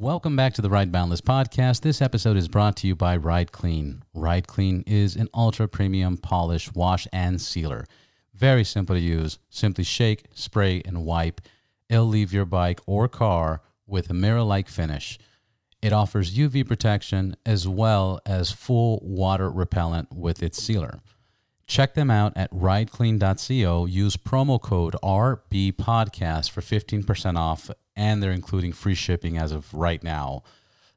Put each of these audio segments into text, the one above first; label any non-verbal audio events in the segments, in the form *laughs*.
Welcome back to the Ride Boundless podcast. This episode is brought to you by Ride Clean. Ride Clean is an ultra premium polish, wash, and sealer. Very simple to use. Simply shake, spray, and wipe. It'll leave your bike or car with a mirror like finish. It offers UV protection as well as full water repellent with its sealer. Check them out at rideclean.co. Use promo code RBPodcast for 15% off, and they're including free shipping as of right now.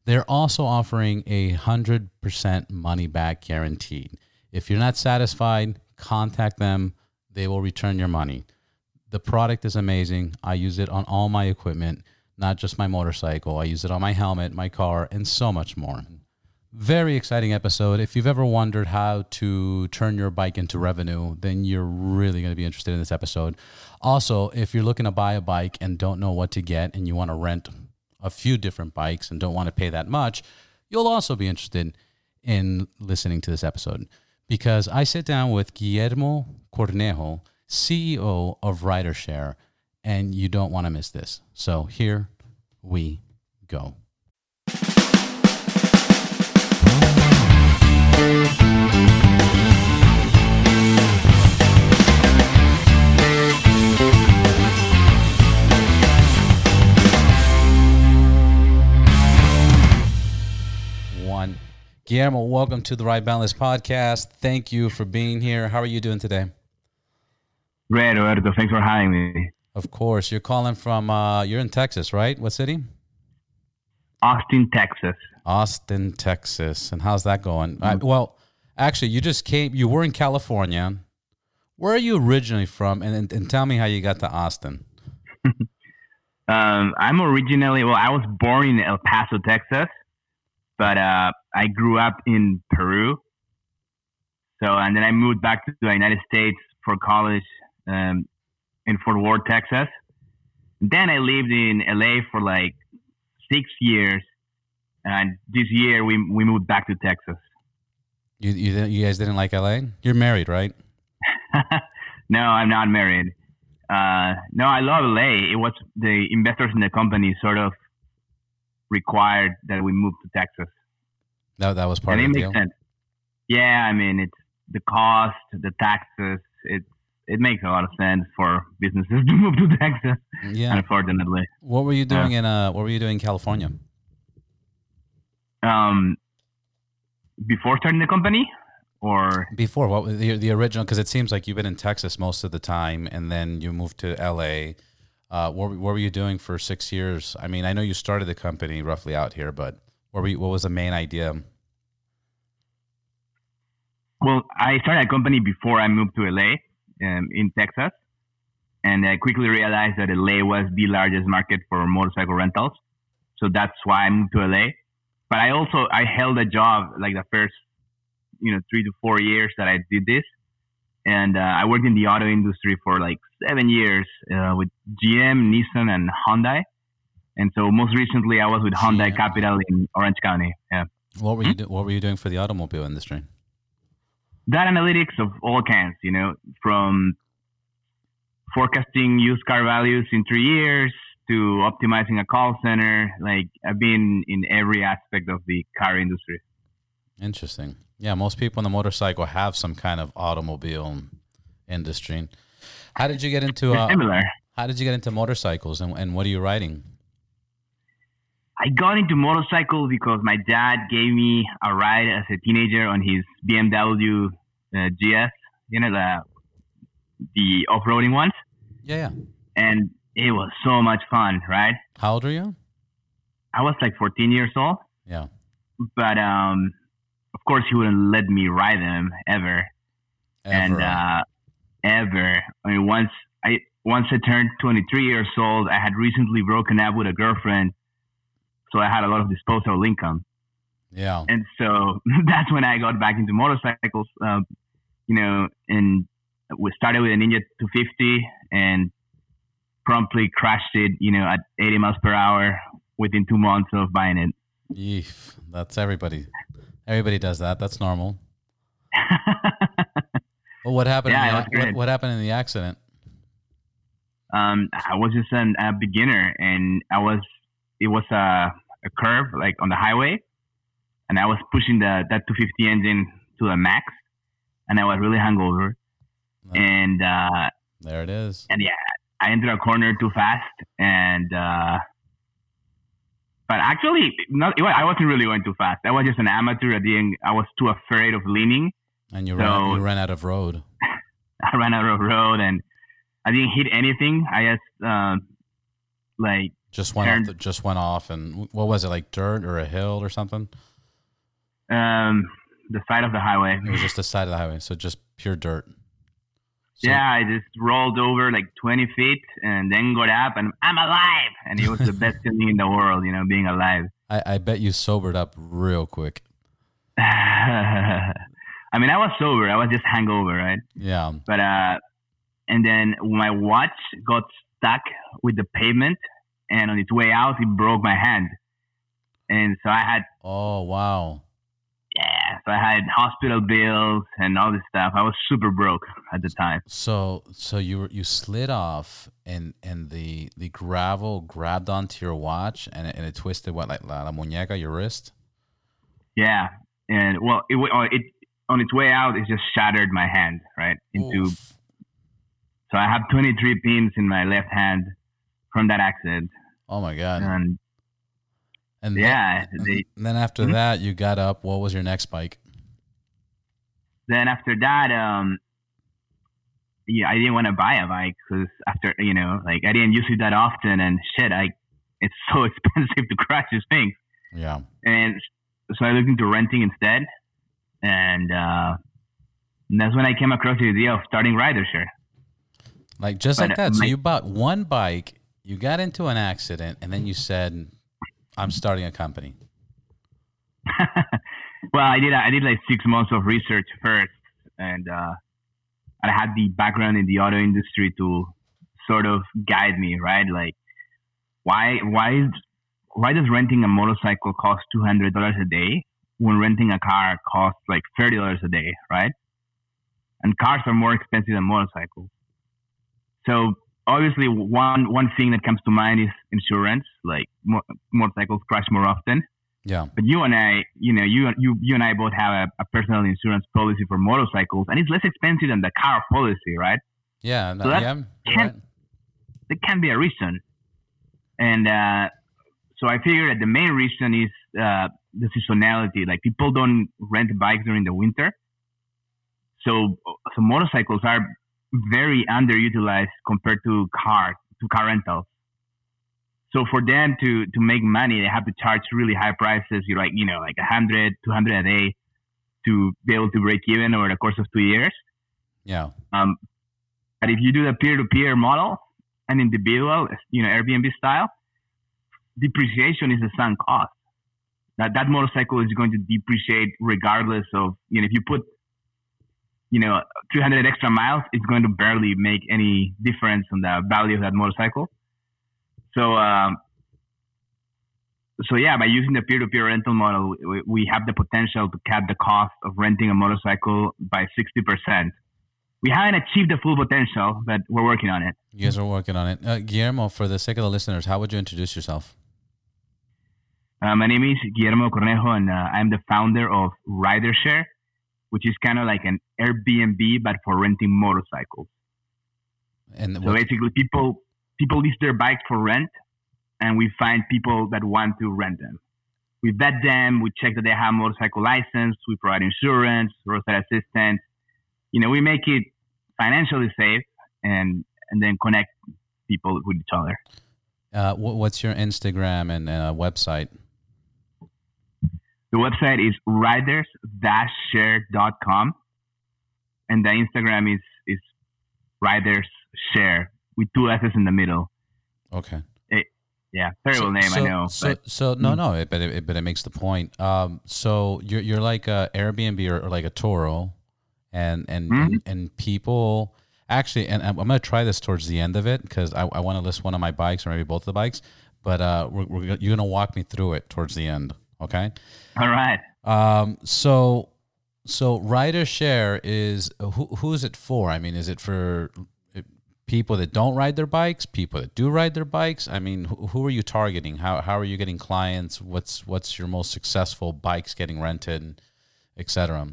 They're also offering a 100% money back guaranteed. If you're not satisfied, contact them. They will return your money. The product is amazing. I use it on all my equipment, not just my motorcycle. I use it on my helmet, my car, and so much more. Very exciting episode. If you've ever wondered how to turn your bike into revenue, then you're really going to be interested in this episode. Also, if you're looking to buy a bike and don't know what to get and you want to rent a few different bikes and don't want to pay that much, you'll also be interested in listening to this episode because I sit down with Guillermo Cornejo, CEO of Riders Share, and you don't want to miss this. So here we go. Guillermo, welcome to the Ride Boundless podcast. Thank you for being here. How are you doing today? Great, Roberto. Thanks for having me. Of course. You're calling from, uh, you're in Texas, right? What city? Austin, Texas. Austin, Texas. And how's that going? Uh, well, actually, you just came, you were in California. Where are you originally from? And, and, and tell me how you got to Austin. *laughs* Um, I'm originally, well, I was born in El Paso, Texas, but uh, I grew up in Peru. So, and then I moved back to the United States for college um, in Fort Worth, Texas. Then I lived in LA for like six years, and this year we we moved back to Texas. You, you, you guys didn't like LA? You're married, right? *laughs* no, I'm not married. Uh, no, I love LA. It was the investors in the company sort of required that we move to Texas. That, that was part and of it the makes deal. sense. Yeah, I mean, it's the cost, the taxes. It it makes a lot of sense for businesses *laughs* to move to Texas. Yeah. Unfortunately, What were you doing in uh what were you doing in California? um, before starting the company, or Before what was the the original because it seems like you've been in Texas most of the time and then you moved to LA. Uh, what, what were you doing for six years? I mean, I know you started the company roughly out here, but what you, what was the main idea? well, I started a company before I moved to LA um, in Texas, and I quickly realized that LA was the largest market for motorcycle rentals. So that's why I moved to LA. But I also I held a job like the first you know three to four years that I did this, and uh, I worked in the auto industry for like seven years uh, with GM, Nissan, and Hyundai. And so most recently, I was with Hyundai GM. Capital in Orange County. Yeah. What were you do, what were you doing for the automobile industry? data analytics of all kinds, you know, from forecasting used car values in three years to optimizing a call center. Like I've been in every aspect of the car industry. Interesting. Yeah, most people in the motorcycle have some kind of automobile industry. How did you get into uh, similar. how did you get into motorcycles and, and what are you riding? I got into motorcycles because my dad gave me a ride as a teenager on his BMW uh, GS, you know, the the off-roading ones, Yeah, yeah. and it was so much fun, right? How old are you? I was like 14 years old, Yeah. but um, of course he wouldn't let me ride them ever. and Ever. uh, ever. I mean, once I once I turned 23 years old, I had recently broken up with a girlfriend, so I had a lot of disposable income, yeah. and so *laughs* that's when I got back into motorcycles. Um, you know, and we started with a Ninja 250 and promptly crashed it. You know, at 80 miles per hour within two months of buying it. Yeef. That's everybody. Everybody does that. That's normal. *laughs* Well, what happened? Yeah, in the, what, what happened in the accident? um, I was just an, a beginner, and I was it was a a curve like on the highway, and I was pushing the that 250 engine to the max, and I was really hungover, Oh. and uh, There it is. and yeah, I entered a corner too fast, and uh, but actually, not it I wasn't really going too fast. I was just an amateur. I didn't. I was too afraid of leaning. And you So- ran you ran out of road. *laughs* I ran out of road, and I didn't hit anything. I just um, like Just went off the, just went off and what was it like dirt or a hill or something? um, the side of the highway. It was just the side of the highway, so just pure dirt. So- yeah, I just rolled over like 20 feet and then got up and I'm alive. And it was the best *laughs* feeling in the world, you know, being alive. I, I bet you sobered up real quick. *laughs* I mean, I was sober. I was just hangover, right? Yeah. But, uh, and then my watch got stuck with the pavement and on its way out, it broke my hand. And so I had, Oh wow. yeah, so I had hospital bills and all this stuff. I was super broke at the time. So so you were you slid off and and the the gravel grabbed onto your watch and it, and it twisted what like la, la muñeca your wrist. Yeah, and well, it, it on its way out, it just shattered my hand right into. Oof. So I have 23 pins in my left hand from that accident, Oh my god. and And yeah, Then, they, and then after Mhm. that, you got up. What was your next bike? then after that, um, yeah, I didn't want to buy a bike because after you know, like I didn't use it that often, and shit, I it's *laughs* so expensive to crash this thing, Yeah. and so I looked into renting instead, and, uh, and that's when I came across the idea of starting Riders Share. Like just But, like uh, that. So my- you bought one bike, you got into an accident, and then you said, "I'm starting a company." *laughs* well, I did I did like six months of research first, and uh, I had the background in the auto industry to sort of guide me, right? Like, why why why does renting a motorcycle cost two hundred dollars a day when renting a car costs like thirty dollars a day, right? And cars are more expensive than motorcycles. So obviously, one one thing that comes to mind is insurance. Like mo- motorcycles crash more often. Yeah. But you and I, you know, you you you and I both have a, a personal insurance policy for motorcycles, and it's less expensive than the car policy, right? Yeah. No, So that yeah. can't- right. There can be a reason, and uh, so I figured that the main reason is uh, the seasonality. Like people don't rent bikes during the winter, so so motorcycles are very underutilized compared to car to car rentals. So for them to to make money, they have to charge really high prices. You're like you know like 100, 200 a day to be able to break even over the course of two years. Yeah. Um, but if you do the peer-to-peer model, an individual, you know, Airbnb style, depreciation is a sunk cost. That that motorcycle is going to depreciate regardless of you know if you put you know 300 extra miles, is going to barely make any difference on the value of that motorcycle. So. Um, so yeah, by using the peer-to-peer rental model, we, we have the potential to cut the cost of renting a motorcycle by 60%. We haven't achieved the full potential, but we're working on it. You guys are working on it. Uh, Guillermo, for the sake of the listeners, how would you introduce yourself? Uh, my name is Guillermo Cornejo, and uh, I'm the founder of Riders Share, which is kind of like an Airbnb but for renting motorcycles. And So basically, people people lease their bike for rent, and we find people that want to rent them. We vet them. We check that they have motorcycle license. We provide insurance, roadside assistance. You know, we make it financially safe and and then connect people with each other. uh, what's your Instagram and uh, website? The website is ridersshare.com, and the Instagram is is riders share with two S's in the middle. Okay. Yeah, terrible so, name, so, I know. So, but so no, Mm. no, it, but it, but it makes the point. Um, so you're you're like a Airbnb or, or like a Turo, and and, Mhm. and and people actually, and I'm, I'm gonna try this towards the end of it because I, I want to list one of my bikes or maybe both of the bikes, but uh, we're, we're you're gonna walk me through it towards the end. Okay. all right. Um, so so Riders Share is who who is it for? I mean, is it for people that don't ride their bikes, people that do ride their bikes. I mean, who, who are you targeting? How how are you getting clients? What's what's your most successful bikes getting rented, etc.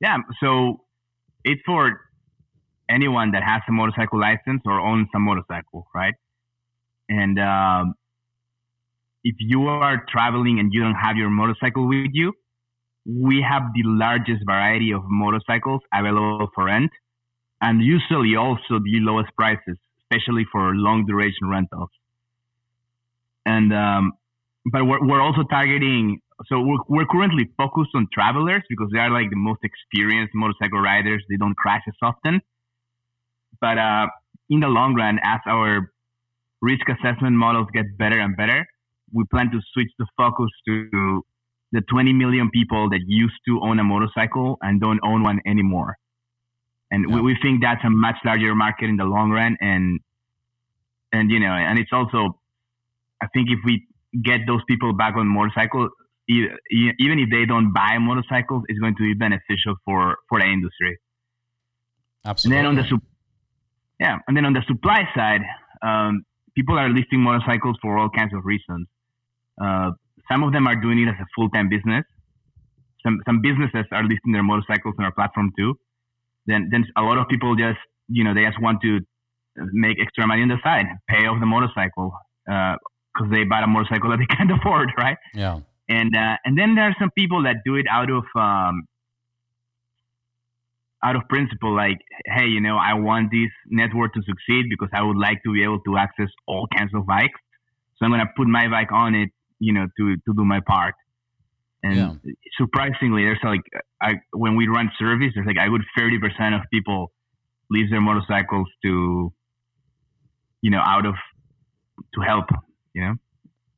Yeah, so it's for anyone that has a motorcycle license or owns a motorcycle, right? And um, if you are traveling and you don't have your motorcycle with you, we have the largest variety of motorcycles available for rent and usually also the lowest prices, especially for long duration rentals. And um, but we're, we're also targeting. So we're, we're currently focused on travelers because they are like the most experienced motorcycle riders. They don't crash as often. But uh, in the long run, as our risk assessment models get better and better, we plan to switch the focus to the 20 million people that used to own a motorcycle and don't own one anymore. And yeah. we, we think that's a much larger market in the long run. And, and, you know, and it's also, I think if we get those people back on motorcycles, even if they don't buy motorcycles, it's going to be beneficial for, for the industry. Absolutely. And then on the, yeah, and then on the supply side, um, people are listing motorcycles for all kinds of reasons. Uh, some of them are doing it as a full-time business. Some some businesses are listing their motorcycles on our platform too. Then then a lot of people just you know they just want to make extra money on the side, pay off the motorcycle because uh, they bought a motorcycle that they *laughs* can't afford, right? Yeah. And uh, and then there are some people that do it out of um, out of principle, like, hey, you know, I want this network to succeed because I would like to be able to access all kinds of bikes. So I'm gonna put my bike on it you know, to, to do my part. And yeah. surprisingly, there's like, I, when we run surveys, there's like i would 30% of people leave their motorcycles to, you know, out of, to help, you know?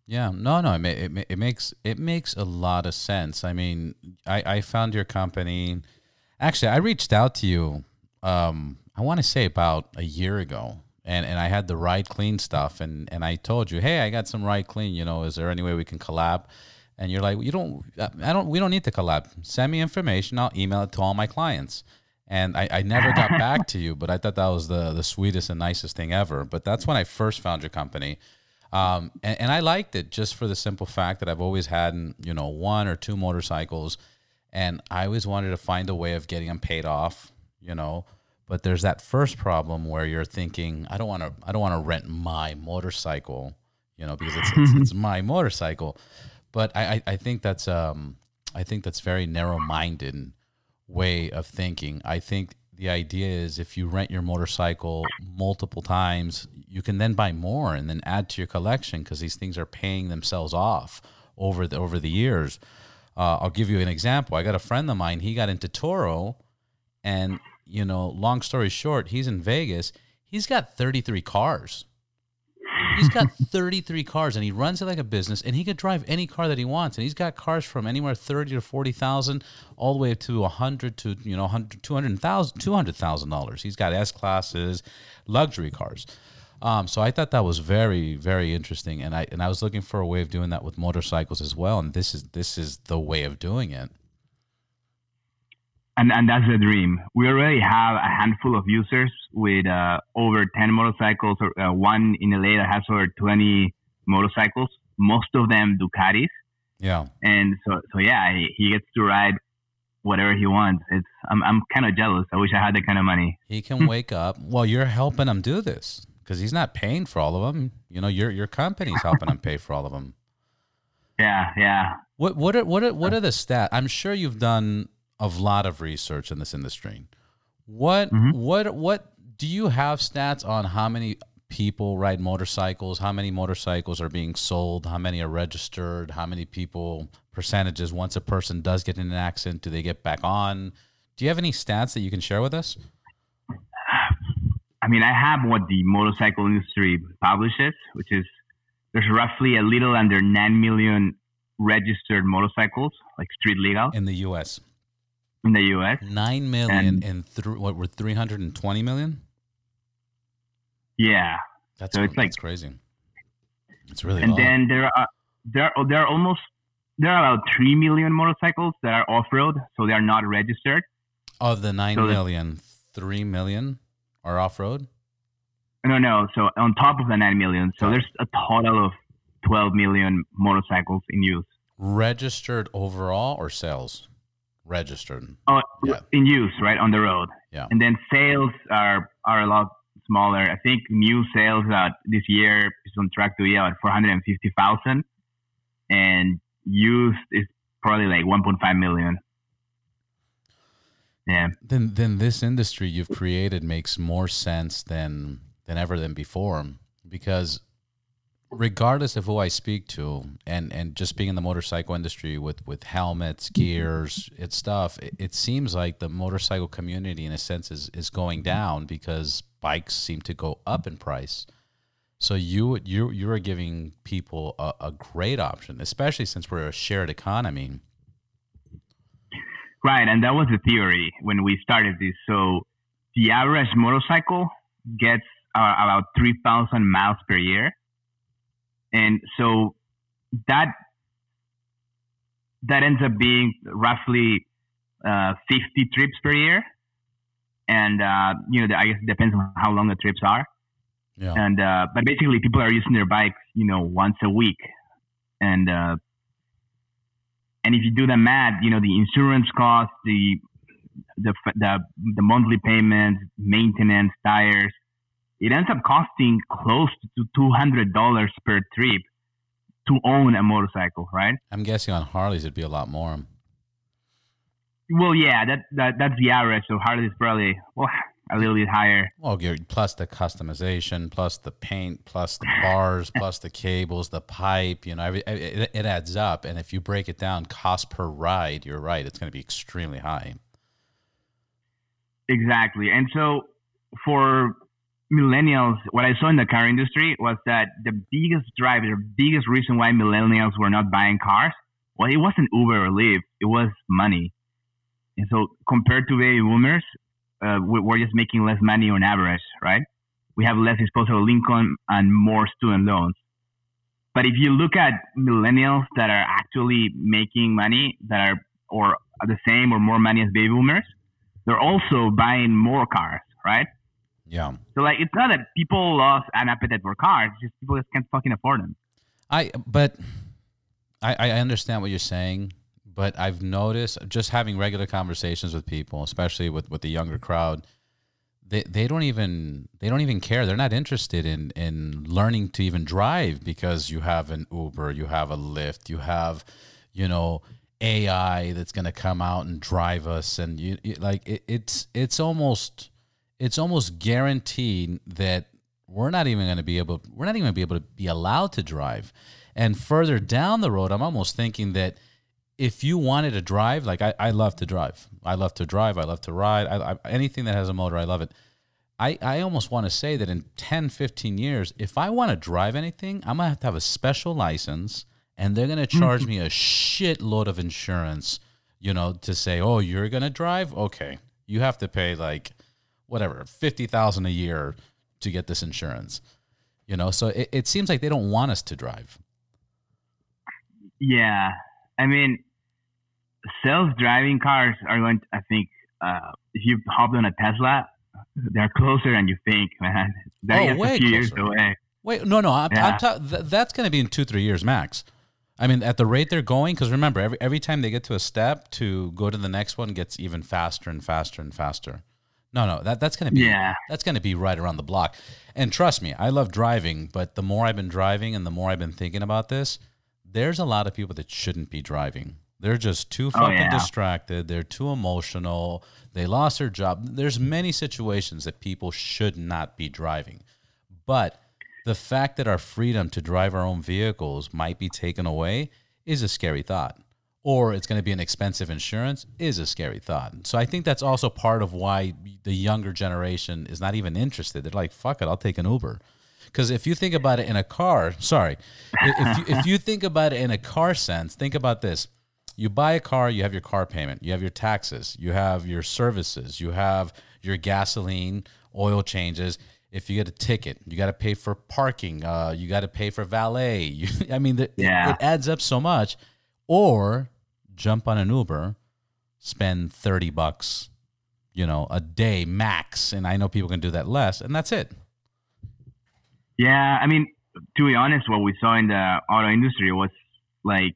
Yeah, no, no, it, it, it makes it makes a lot of sense. I mean, I, I found your company. Actually, I reached out to you. Um, I want to say about a year ago, and and I had the ride clean stuff, and and I told you, hey, I got some ride clean. You know, is there any way we can collab? And you're like, you don't, I don't, we don't need to collab. Send me information. I'll email it to all my clients. And I, I never got *laughs* back to you, but I thought that was the the sweetest and nicest thing ever. But that's when I first found your company. Um, and, and I liked it just for the simple fact that I've always had, you know, one or two motorcycles, and I always wanted to find a way of getting them paid off, you know, but there's that first problem where you're thinking, I don't want to, I don't want to rent my motorcycle, you know, because it's, it's, it's *laughs* my motorcycle. But I, I, think that's, um, I think that's very narrow-minded way of thinking. I think the idea is if you rent your motorcycle multiple times, you can then buy more and then add to your collection because these things are paying themselves off over the over the years. Uh, I'll give you an example. I got a friend of mine. He got into Turo, and you know, long story short, he's in Vegas. He's got 33 cars. He's got *laughs* 33 cars and he runs it like a business and he could drive any car that he wants. And he's got cars from anywhere 30 to 40,000 all the way up to 100 to, you know, 100, 200,000, $200,000. He's got S classes, luxury cars. Um, so I thought that was very, very interesting. And I, and I was looking for a way of doing that with motorcycles as well. And this is, this is the way of doing it and, and that's the dream. We already have a handful of users with uh, over 10 motorcycles, or uh, one in LA that has over 20 motorcycles, most of them Ducatis. Yeah. And so, so yeah, he, he gets to ride whatever he wants. It's I'm, I'm kind of jealous. I wish I had that kind of money. He can *laughs* wake up. Well, you're helping him do this because he's not paying for all of them. You know, your your company's helping him pay for all of them. *laughs* Yeah, yeah. What what are what are what are the stats? I'm sure you've done a lot of research in this industry. What mm-hmm. what what do you have stats on how many people ride motorcycles, how many motorcycles are being sold, how many are registered, how many people percentages once a person does get in an accident, do they get back on? Do you have any stats that you can share with us? I mean, I have what the motorcycle industry publishes, which is there's roughly a little under 9 million registered motorcycles, like street legal. In the US in the U.S. Nine million and, and th- what were three hundred and twenty million? Yeah, that's so it's that's like crazy. It's really and low. then there are there are, there are almost there are about three million motorcycles that are off road, so they are not registered. Of the nine so million, three million are off road. No, no. So on top of the nine million, so there's a total of 12 million motorcycles in use. Registered overall or sales? Registered. Oh, Yeah. in use, right on the road. Yeah. And then sales are are a lot smaller. I think new sales uh, this year is on track to be at 450,000, and used is probably like 1.5 million. Yeah. Then then this industry you've created makes more sense than than ever than before because regardless of who I speak to and and just being in the motorcycle industry with with helmets, gears, it's stuff, it, it seems like the motorcycle community in a sense is is going down because bikes seem to go up in price. So you you you are giving people a, a great option, especially since we're a shared economy. Right, and that was the theory when we started this. So the average motorcycle gets uh, about 3,000 miles per year. And so that that ends up being roughly uh, 50 trips per year. And, uh, you know, I guess it depends on how long the trips are. Yeah. And, uh, but basically people are using their bikes, you know, once a week. And, uh, and if you do the math, you know, the insurance costs, the, the, the, the monthly payments, maintenance, tires, it ends up costing close to $200 per trip to own a motorcycle, right? I'm guessing on Harleys it'd be a lot more. Well, yeah, that, that that's the average. So Harley's probably well a little bit higher. Well, plus the customization, plus the paint, plus the bars, *laughs* plus the cables, the pipe. You know, every, it, it adds up. And if you break it down, cost per ride, you're right, it's going to be extremely high. Exactly. And so for millennials, what I saw in the car industry was that the biggest driver, the biggest reason why millennials were not buying cars, well, it wasn't Uber or Lyft, it was money. And so compared to baby boomers, uh, we- we're just making less money on average, right? We have less disposable income and more student loans. But if you look at millennials that are actually making money that are or the same or more money as baby boomers, they're also buying more cars, right? Yeah. So like it's not that people lost an appetite for cars, it's just people just can't fucking afford them. I, but I, I understand what you're saying, but I've noticed just having regular conversations with people, especially with, with the younger crowd, they, they don't even they don't even care. They're not interested in in learning to even drive because you have an Uber, you have a Lyft, you have, you know, AI that's going to come out and drive us, and you, you like it, it's it's almost it's almost guaranteed that we're not even going to be able we're not even going to be able to be allowed to drive. And further down the road, I'm almost thinking that if you wanted to drive, like I, I love to drive. I love to drive. I love to ride. I, I, anything that has a motor, I love it. I, I almost want to say that in 10, 15 years, if I want to drive anything, I'm going to have to have a special license and they're going to charge mm-hmm. me a shitload of insurance, you know, to say, oh, you're going to drive? Okay. You have to pay like whatever, 50000 a year to get this insurance. You know, so it, it seems like they don't want us to drive. Yeah. I mean self driving cars are going to, I think uh, if you hop on a Tesla, they're closer than you think, man. *laughs* They're Oh, way a few years closer. away. Wait, no, no, I'm, Yeah. I'm ta- th- that's going to be in two, three years max. I mean, at the rate they're going, because remember, every every time they get to a step to go to the next one gets even faster and faster and faster. No, no, that that's going to be Yeah. that's going to be right around the block. And trust me, I love driving, but the more I've been driving and the more I've been thinking about this, there's a lot of people that shouldn't be driving. They're just too Oh, fucking yeah. distracted. They're too emotional. They lost their job. There's many situations that people should not be driving. But the fact that our freedom to drive our own vehicles might be taken away is a scary thought. Or it's going to be an expensive insurance is a scary thought. So I think that's also part of why the younger generation is not even interested. They're like, fuck it, I'll take an Uber. Because if you think about it in a car, sorry, if you, if you think about it in a car sense, think about this. You buy a car, you have your car payment, you have your taxes, you have your services, you have your gasoline, oil changes. If you get a ticket, you got to pay for parking, uh, you got to pay for valet. *laughs* You, I mean, the, it- it adds up so much. Or jump on an Uber, spend 30 bucks, you know, a day max. And I know people can do that less, and that's it. Yeah, I mean, to be honest, what we saw in the auto industry was like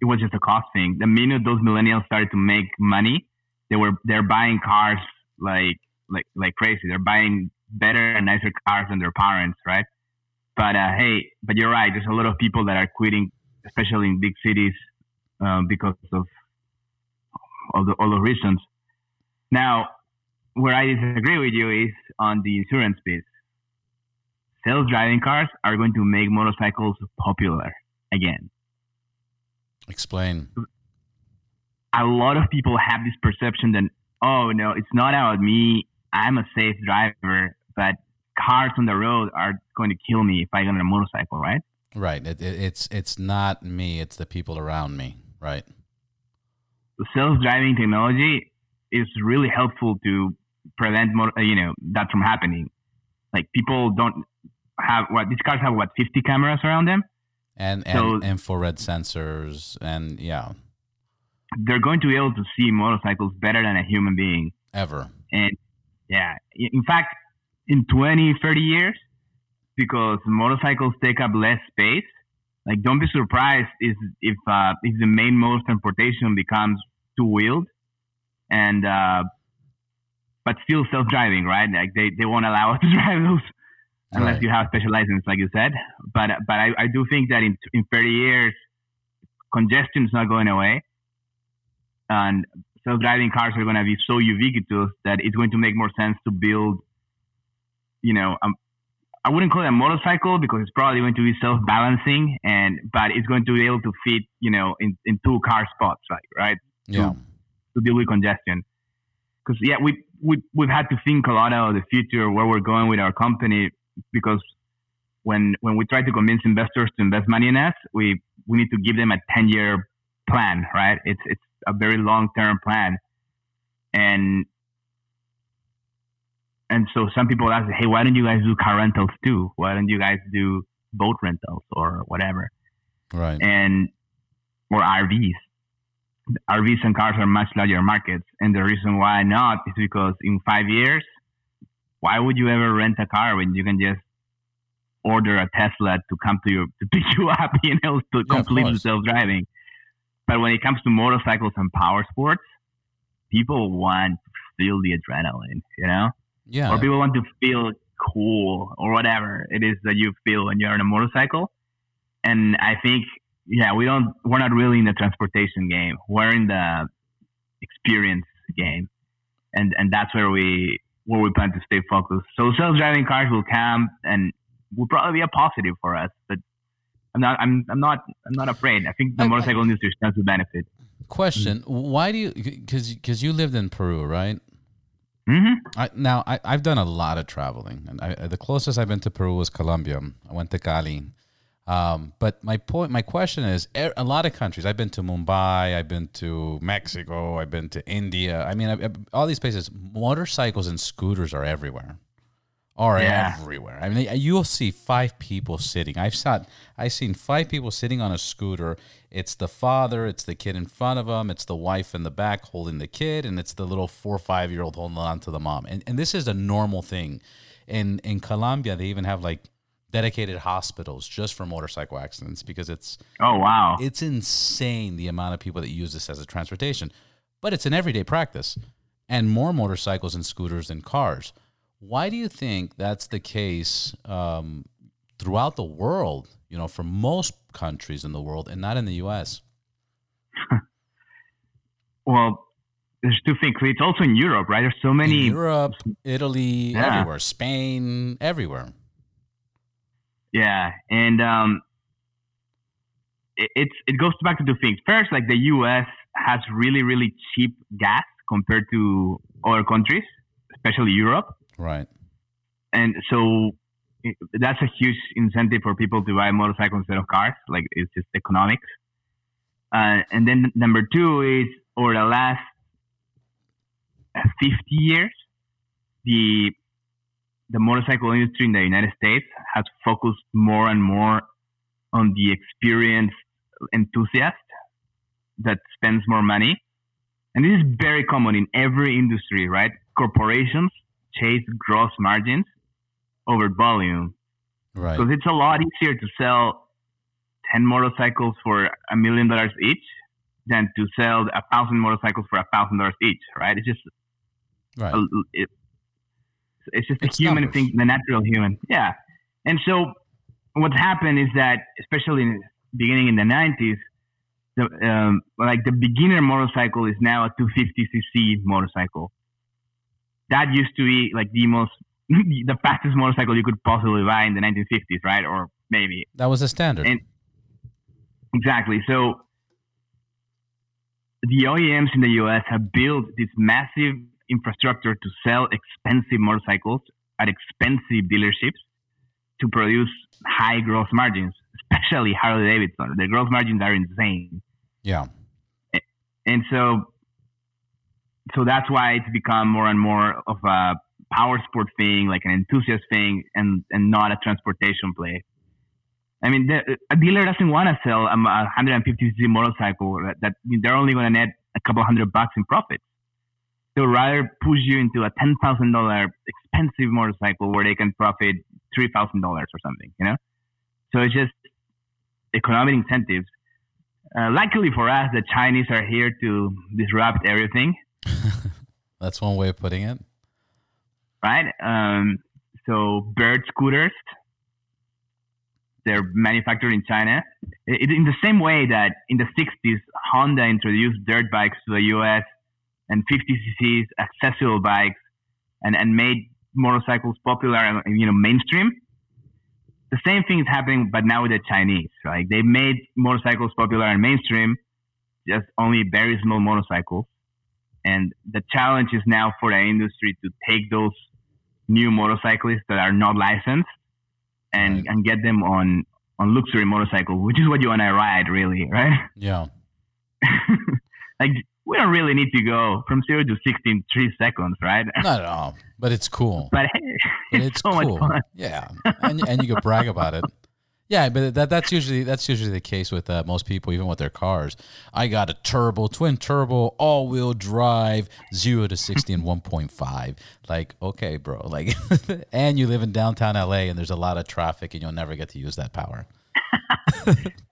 it was just a cost thing. The minute those millennials started to make money, they were they're buying cars like like like crazy. They're buying better and nicer cars than their parents, right? But uh, hey, but you're right. There's a lot of people that are quitting, especially in big cities, um, because of all the all the reasons. Now, where I disagree with you is on the insurance piece. Self-driving cars are going to make motorcycles popular again. Explain. A lot of people have this perception that oh no, it's not about me. I'm a safe driver, but cars on the road are going to kill me if I get on a motorcycle, right? Right. It, it, it's it's not me. It's the people around me. Right. Self-driving technology is really helpful to prevent more, uh, you know, that from happening. Like people don't have what these cars have what 50 cameras around them, and and infrared sensors, and yeah, they're going to be able to see motorcycles better than a human being ever. And yeah, in fact, in 20, 30 years, because motorcycles take up less space. Like, don't be surprised if if uh, if the main mode of transportation becomes two wheeled, and uh, but still self driving, right? Like they, they won't allow *laughs* us to drive those unless right. you have special license, like you said. But but I, I do think that in in 30 years, congestion is not going away, and self driving cars are going to be so ubiquitous that it's going to make more sense to build you know, um, I wouldn't call it a motorcycle because it's probably going to be self-balancing, and but it's going to be able to fit, you know, in, in two car spots, right? Right. Yeah. To, to deal with congestion, because yeah, we we we've had to think a lot of the future, where we're going with our company, because when when we try to convince investors to invest money in us, we we need to give them a ten year plan, right? It's it's a very long term plan, and and so some people ask, hey, why don't you guys do car rentals too? Why don't you guys do boat rentals or whatever? Right. And or RVs. RVs and cars are much larger markets, and the reason why not is because in five years, why would you ever rent a car when you can just order a Tesla to come to you to pick *laughs* you up, you know, to yeah, complete self-driving? But when it comes to motorcycles and power sports, people want to feel the adrenaline, you know. Yeah. Or people want to feel cool or whatever it is that you feel when you're on a motorcycle. And I think, yeah, we don't, we're not really in the transportation game. We're in the experience game. And, and that's where we, where we plan to stay focused. So self-driving cars will come and will probably be a positive for us, but I'm not, I'm, I'm not, I'm not afraid. I think the motorcycle industry stands to benefit. Question: Why do you? Because because you lived in Peru, right? Mm-hmm. I, now I, have done a lot of traveling, and I, the closest I've been to Peru was Colombia. I went to Cali. Um, but my point, my question is, a lot of countries. I've been to Mumbai. I've been to Mexico. I've been to India. I mean, I, all these places. Motorcycles and scooters are everywhere are yeah. everywhere. I mean, you'll see five people sitting. I've sat, I've seen five people sitting on a scooter. It's the father, it's the kid in front of them, it's the wife in the back holding the kid, and it's the little four or five year old holding on to the mom. And and this is a normal thing. In in Colombia, they even have like dedicated hospitals just for motorcycle accidents because it's oh wow, it's insane the amount of people that use this as a transportation. But it's an everyday practice, and more motorcycles and scooters than cars. Why do you think that's the case um, throughout the world? You know, for most countries in the world, and not in the U.S. *laughs* well, there's two things. It's also in Europe, right? There's so many in Europe, Italy, yeah. everywhere, Spain, everywhere. Yeah, and um, it, it's it goes back to two things. First, like the U.S. has really really cheap gas compared to other countries, especially Europe. Right. And so that's a huge incentive for people to buy motorcycles instead of cars. Like it's just economics. Uh, and then number two is over the last 50 years, the the motorcycle industry in the United States has focused more and more on the experienced enthusiast that spends more money. And this is very common in every industry, right? Corporations chase gross margins over volume. Right. because it's a lot easier to sell 10 motorcycles for a million dollars each than to sell a thousand motorcycles for a thousand dollars each right it's just Right. a, it, it's just It's a human numbers. thing the natural human yeah and so what's happened is that especially in beginning in the 90s the, um, like the beginner motorcycle is now a 250cc motorcycle that used to be like the most *laughs* the fastest motorcycle you could possibly buy in the 1950s right or maybe That was a standard. And- Exactly. So the OEMs in the US have built this massive infrastructure to sell expensive motorcycles at expensive dealerships to produce high gross margins, especially Harley Davidson. The gross margins are insane. yeah. And so so that's why it's become more and more of a power sport thing, like an enthusiast thing, and, and not a transportation play. I mean, the, a dealer doesn't want to sell a 150cc motorcycle that, that they're only going to net a couple hundred bucks in profit. They'll rather push you into a ten thousand dollar expensive motorcycle where they can profit three thousand dollars or something. You know, so it's just economic incentives. Uh, luckily for us, the Chinese are here to disrupt everything, *laughs* That's one way of putting it. right? Um, so bird scooters, they're manufactured in China. It, in the same way that in the 60s, Honda introduced dirt bikes to the US and 50cc's accessible bikes and, and made motorcycles popular and you know mainstream. The same thing is happening, but now with the Chinese, right? They made motorcycles popular and mainstream, just only very small motorcycles. And the challenge is now for the industry to take those new motorcyclists that are not licensed and, Right. and get them on, on luxury motorcycle, which is what you and I ride, really, right? Yeah. *laughs* like, we don't really need to go from zero to 60 in three seconds, right? *laughs* Not at all. But it's cool. But hey, *laughs* But it's, it's so cool. much fun. Yeah, and and you can brag about it. Yeah, but that that's usually that's usually the case with uh, most people, even with their cars. I got a turbo, twin turbo, all wheel drive, zero to sixty in one point five. Like, okay, bro. Like, *laughs* and you live in downtown LA, and there's a lot of traffic, and you'll never get to use that power. *laughs*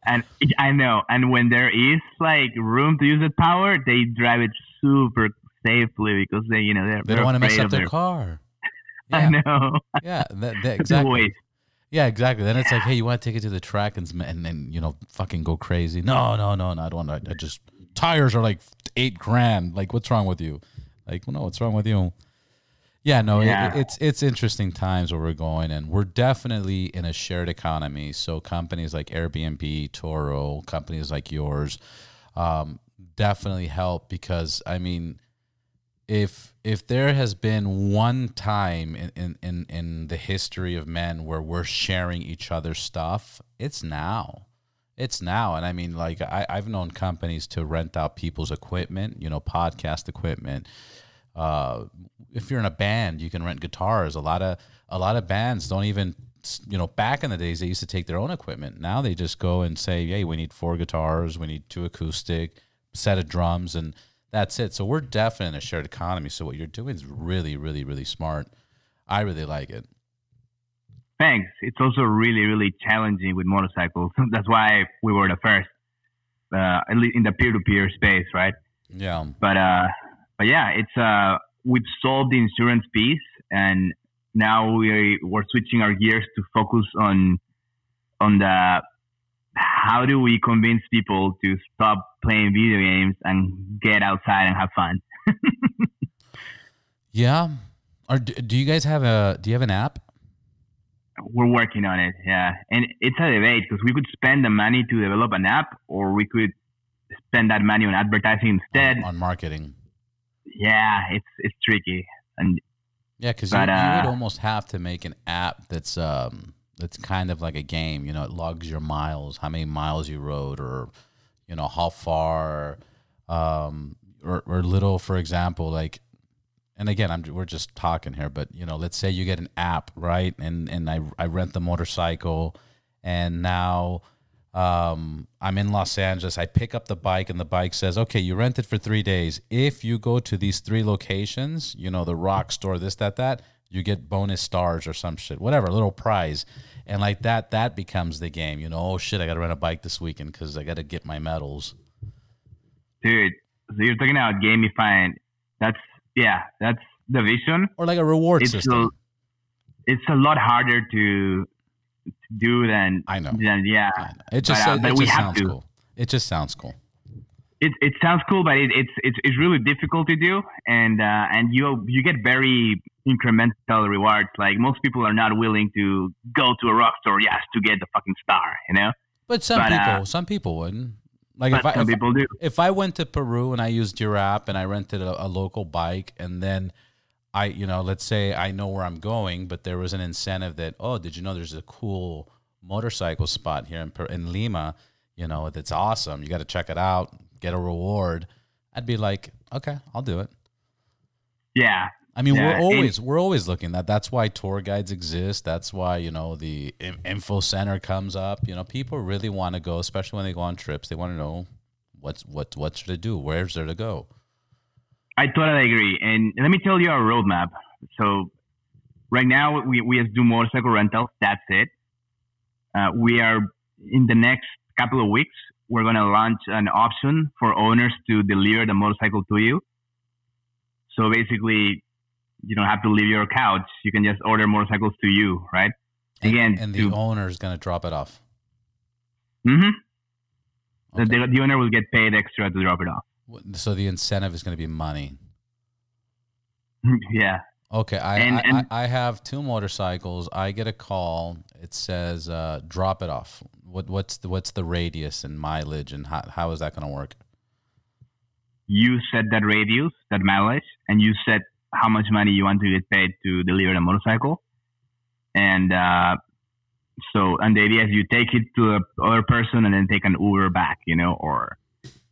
And I know. And when there is like room to use the power, they drive it super safely because they, you know, they're, They don't want to mess up of their car. *laughs* I Yeah, know. yeah, that, that, exactly. Yeah, exactly. Then it's like, hey, you want to take it to the track and and then you know fucking go crazy. No, no, no, no. I don't want to. I just tires are like eight grand. Like, what's wrong with you? Like, no, what's wrong with you? Yeah, no, it- it's it's interesting times where we're going, and we're definitely in a shared economy. So companies like Airbnb, Turo, companies like yours, um, definitely help because I mean, if if there has been one time in, in, in, the history of men where we're sharing each other's stuff, it's now. It's now. And I mean, like, I, I've known companies to rent out people's equipment, you know, podcast equipment. Uh, if you're in a band, you can rent guitars. A lot of a lot of bands don't even, you know, back in the days they used to take their own equipment. Now they just go and say, "Hey, we need four guitars, we need two acoustic, set of drums, and that's it." So we're definitely in a shared economy. So what you're doing is really, really, really smart. I really like it. Thanks. It's also really, really challenging with motorcycles. *laughs* That's why we were the first, uh, at least in the peer-to-peer space, right? Yeah, But uh, but yeah, it's uh, we've solved the insurance piece, and now we we're switching our gears to focus on on the how do we convince people to stop playing video games and get outside and have fun. *laughs* yeah. Or do, you guys have a? Do you have an app? We're working on it, yeah, and it's a debate because we could spend the money to develop an app, or we could spend that money on advertising instead. on marketing. Yeah, it's it's tricky, and Yeah, because you, But, you would uh, almost have to make an app that's um that's kind of like a game. You know, it logs your miles, how many miles you rode, or you know how far, um, or or little, for example, like. And again, I'm we're just talking here, but you know, let's say you get an app, right? And and I I rent the motorcycle, and now um, I'm in Los Angeles. I pick up the bike, and the bike says, "Okay, you rent it for three days. If you go to these three locations, you know, the rock store, this, that, that, you get bonus stars or some shit, whatever, a little prize." and like that that becomes the game. You know, oh shit, I got to rent a bike this weekend because I got to get my medals. Dude, so you're talking about gamifying. That's yeah, that's the vision. Or like a reward It's system. a, it's a lot harder to, to do than I know. than yeah. I know. It just, But, uh, it, but it we just have sounds to. cool. It just sounds cool. It, it sounds cool, but it, it's it's it's really difficult to do, and uh, and you you get very incremental rewards. Like most people are not willing to go to a rock store, yes, to get the fucking star, you know. But some But, people, uh, some people wouldn't. Like if I, some if, people do. if I went to Peru and I used your app and I rented a, a local bike and then I, you know, let's say I know where I'm going, but there was an incentive that, oh, did you know there's a cool motorcycle spot here in, in Lima, you know, that's awesome. You got to check it out, get a reward. I'd be like, okay, I'll do it. Yeah, I mean, Yeah, we're and- always we're always looking that. That's why tour guides exist. That's why you know the info center comes up. You know, people really want to go, especially when they go on trips. They want to know what's what what's there to do. Where's there to go? I totally agree. And let me tell you our roadmap. So right now we, we just do motorcycle rentals. That's it. Uh, we are in the next couple of weeks. We're going to launch an option for owners to deliver the motorcycle to you. So basically, you don't have to leave your couch. You can just order motorcycles to you, right? And, Again, and the to- owner is going to drop it off. Mm-hmm. Okay. The, the owner will get paid extra to drop it off. So the incentive is going to be money. *laughs* yeah. Okay, I, And- and- I I have two motorcycles. I get a call. It says uh, drop it off. What what's the what's the radius and mileage and how how is that going to work? you set that radius, that mileage, and you set how much money you want to get paid to deliver the motorcycle. And uh, so, and the idea is you take it to the other person and then take an Uber back, you know, or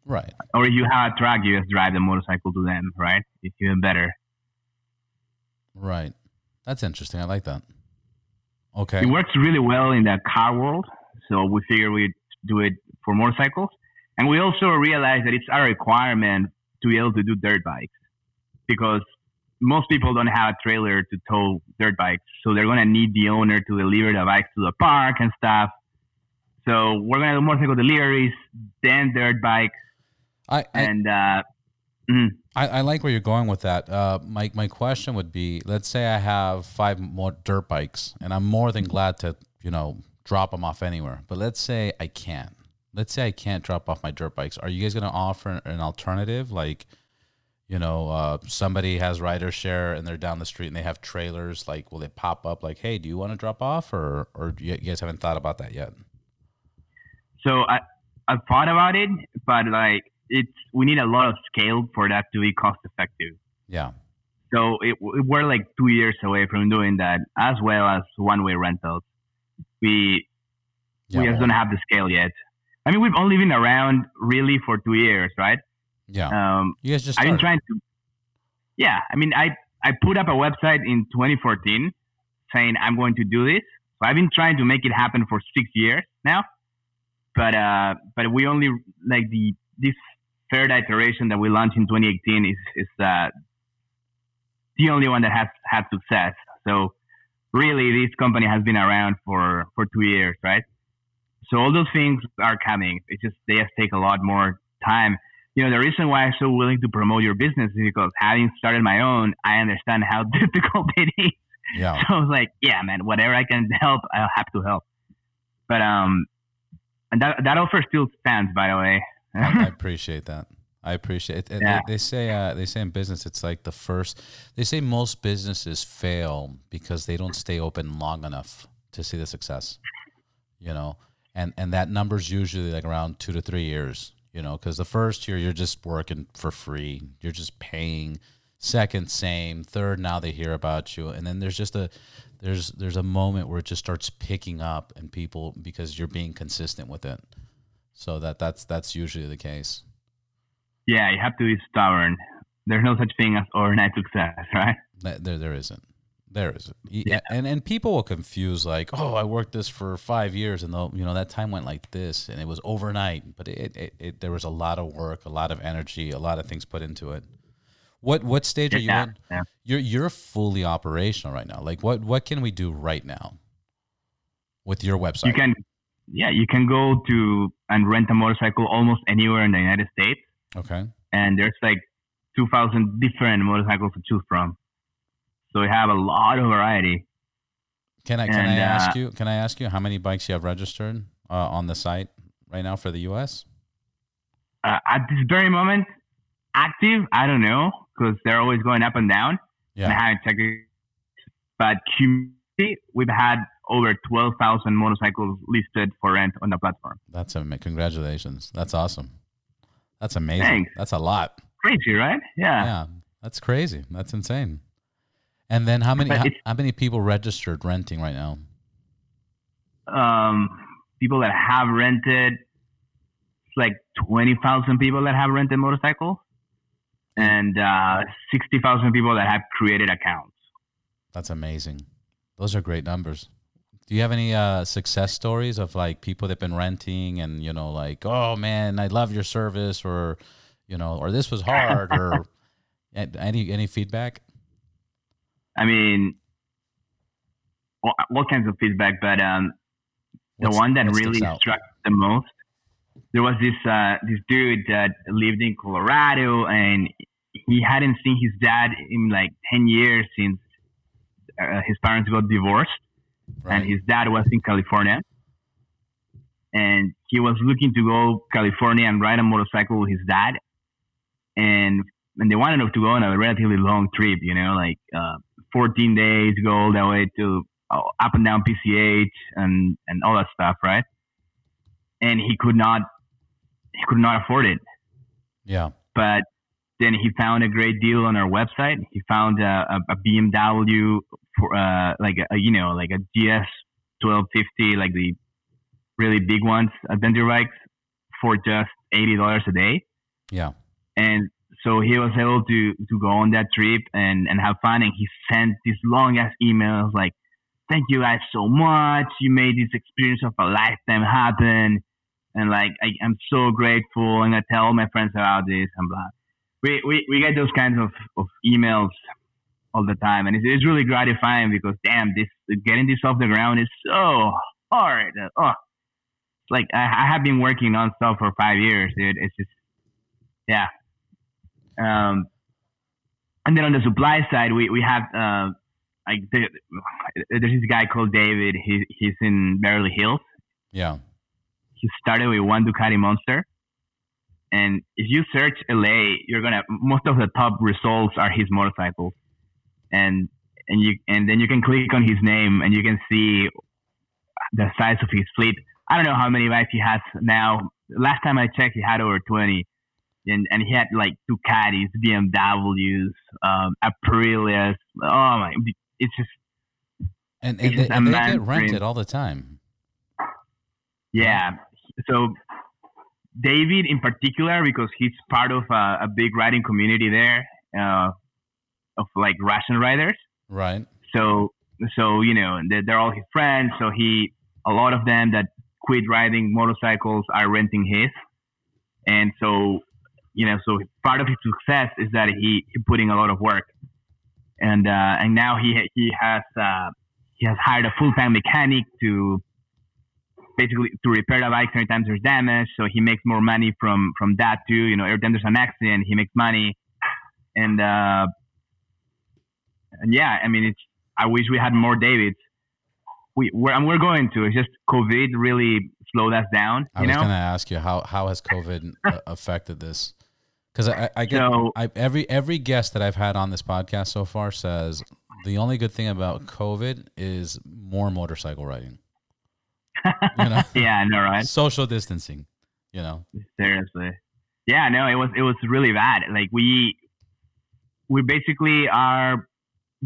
Right. or if you have a truck, you just drive the motorcycle to them, right? It's even better. Right. That's interesting. I like that. Okay. It works really well in the car world, so we figure we'd do it for motorcycles. And we also realize that it's a requirement to be able to do dirt bikes because most people don't have a trailer to tow dirt bikes, so they're gonna need the owner to deliver the bikes to the park and stuff. So we're gonna do motorcycle deliveries, then dirt bikes, I, I, and uh, mm, I, I like where you're going with that. Uh, my, my question would be let's say I have five more dirt bikes, and I'm more than glad to, you know, drop them off anywhere. But let's say I can't. Let's say I can't drop off my dirt bikes. Are you guys going to offer an alternative? Like, you know, uh, somebody has Riders Share and they're down the street and they have trailers. Like, will they pop up like, hey, do you want to drop off? Or, or you you guys haven't thought about that yet? so I I've thought about it, but like it's we need a lot of scale for that to be cost effective. Yeah. So it, we're like two years away from doing that, as well as one-way rentals. We Yeah. we just well, don't have the scale yet. I mean, we've only been around really for two years, right? yeah. Um, You guys just I've been trying to. Yeah, I mean, I I put up a website in 2014 saying I'm going to do this. So I've been trying to make it happen for six years now, but uh, but we only like the this third iteration that we launched in 2018 is is uh, the only one that has had success. So really, this company has been around for for two years, right? So all those things are coming. It's just they just take a lot more time you know, the reason why I'm so willing to promote your business is because having started my own, I understand how *laughs* difficult it is. Yeah. So I was like, yeah, man, whatever I can help, I'll have to help. But um, and that that offer still stands, by the way. I I *laughs* appreciate that. I appreciate it. Yeah. They, they say uh, they say in business it's like the first. They say most businesses fail because they don't stay open long enough to see the success. You know, and and that number's usually like around two to three years. You know, because the first year you're just working for free, you're just paying. Second, same. Third, now they hear about you, and then there's just a there's there's a moment where it just starts picking up, and people because you're being consistent with it. So that that's that's usually the case. yeah, you have to be stubborn. There's no such thing as overnight success, *laughs* right? There, there isn't. There isn't. Y- And and people will confuse like, oh, I worked this for five years, and though you know that time went like this, and it was overnight, but it, it, it there was a lot of work, a lot of energy, a lot of things put into it. What what stage are you Yeah, in? yeah. You're you're fully operational right now. Like what what can we do right now? with your website. You can, yeah, you can go to and rent a motorcycle almost anywhere in the United States, okay. and there's like 2,000 different motorcycles to choose from. So we have a lot of variety. Can I can I ask uh, you? Can I ask you how many bikes you have registered uh, on the site right now for the U.S.? Uh, at this very moment, active, I don't know, because they're always going up and down. And I Yeah. haven't checked it. But cumulatively, we've had over 12,000 motorcycles listed for rent on the platform. That's amazing. congratulations. That's awesome. That's amazing. Thanks. That's a lot. Crazy, right? Yeah. Yeah, that's crazy. That's insane. And then how many how, how many people registered renting right now? Um, people that have rented, it's like 20,000 people that have rented motorcycles and uh, 60,000 people that have created accounts. That's amazing. Those are great numbers. Do you have any uh, success stories of like people that've been renting and you know like oh man I love your service or you know or this was hard or *laughs* any any feedback? I mean, all, all kinds of feedback, but um, the What's- one that really struck the most, there was this uh, this dude that lived in Colorado, and he hadn't seen his dad in like ten years since uh, his parents got divorced, Right. and his dad was in California, and he was looking to go California and ride a motorcycle with his dad, and and they wanted him to go on a relatively long trip, you know, like uh, 14 days, go all the way to uh, up and down PCH and and all that stuff, right? And he could not he could not afford it, yeah. but then he found a great deal on our website. He found a, a, a BMW uh, like a, you know like a GS 1250, like the really big ones, adventure bikes, for just eighty dollars a day. Yeah. And so he was able to to go on that trip and and have fun. And he sent these long ass emails like, "Thank you guys so much. You made this experience of a lifetime happen." And like, I, I'm so grateful. And I'm gonna tell all my friends about this and blah. We we, we get those kinds of, of emails all the time, and it's, it's really gratifying because damn, this getting this off the ground is so hard. Oh, like I, I have been working nonstop for five years, dude. It's just yeah. Um, and then on the supply side, we we have uh, like the, there's this guy called David. He he's in Beverly Hills. Yeah. He started with one Ducati Monster, and if you search LA, you're gonna most of the top results are his motorcycles, and and you and then you can click on his name and you can see the size of his fleet. I don't know how many bikes he has now. Last time I checked, he had over 20 and and he had like Ducatis, BMWs, um, Aprilias. Oh my! It's just And, It's and, they, just a and they get rented dream. all the time. yeah. So David in particular, because he's part of a, a big riding community there uh, of like Russian riders. Right. So so you know they're, they're all his friends. So he a lot of them that quit riding motorcycles are renting his, and so you know so part of his success is that he he putting a lot of work, and uh, and now he he has uh, he has hired a full time mechanic to basically to repair the bikes every time there's damage. So he makes more money from from that too. You know every time there's an accident, he makes money, and uh, and yeah, I mean it's I wish we had more Davids. We we're, and we're going to. It's just COVID really slowed us down. I You was know. going to ask you how how has COVID *laughs* affected this? Because I, I get So- I, every every guest that I've had on this podcast so far says the only good thing about COVID is more motorcycle riding. You know, *laughs* yeah, I know, right? social distancing. You know, Seriously. Yeah, no, it was it was really bad. Like we we basically are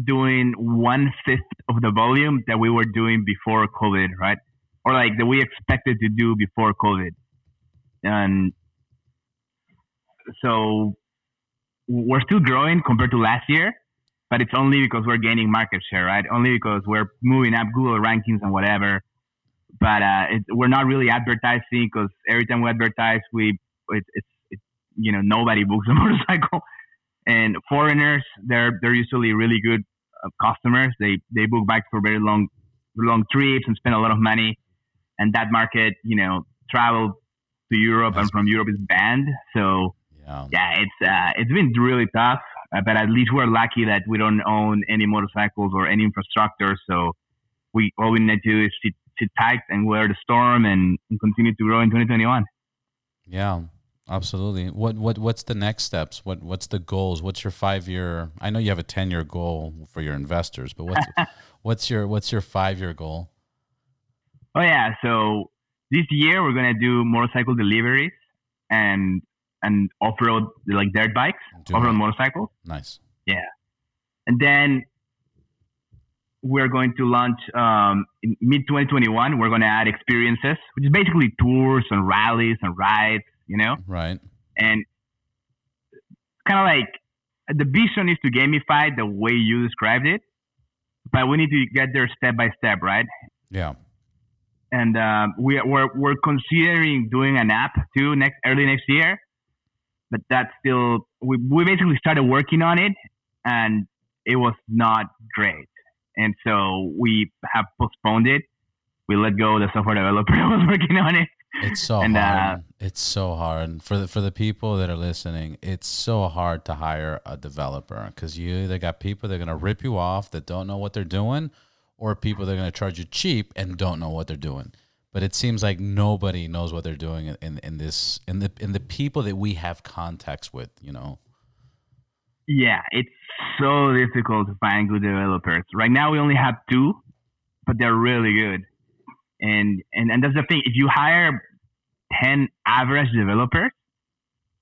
doing one fifth of the volume that we were doing before COVID, right? Or like that we expected to do before COVID. And so we're still growing compared to last year, but it's only because we're gaining market share, right? Only because we're moving up Google rankings and whatever. But uh, it, we're not really advertising because every time we advertise, we it, it's it's you know nobody books a *laughs* motorcycle, and foreigners they're they're usually really good uh, customers. They they book bikes for very long long trips and spend a lot of money. And that market, you know, travel to Europe That's and from Europe is banned. So yeah, yeah it's uh, it's been really tough. Uh, but at least we're lucky that we don't own any motorcycles or any infrastructure. So we all we need to do is sit, sit tight and weather the storm and, and continue to grow in 2021. Yeah, absolutely. What what what's the next steps? What what's the goals? What's your five year? I know you have a 10 year goal for your investors, but what's *laughs* what's your what's your five year goal? Oh yeah, so this year we're gonna do motorcycle deliveries and and off road like dirt bikes, off road motorcycles. Nice. Yeah, and then we're going to launch um, in mid 2021. We're going to add experiences, which is basically tours and rallies and rides. You know. Right. And kind of like the vision is to gamify the way you described it, but we need to get there step by step, right? Yeah and uh, we, we're we're considering doing an app too next early next year, but that's still we we basically started working on it, and it was not great, and so we have postponed it. We let go the software developer *laughs* that was working on it. It's so and, hard. Uh, it's so hard for the for the people that are listening. It's so hard to hire a developer because you either got people that are gonna rip you off that don't know what they're doing or people that are going to charge you cheap and don't know what they're doing. But it seems like nobody knows what they're doing in, in this in the in the people that we have contacts with, you know. Yeah, it's so difficult to find good developers. Right now we only have two, but they're really good. And and, and that's the thing. If you hire ten average developers,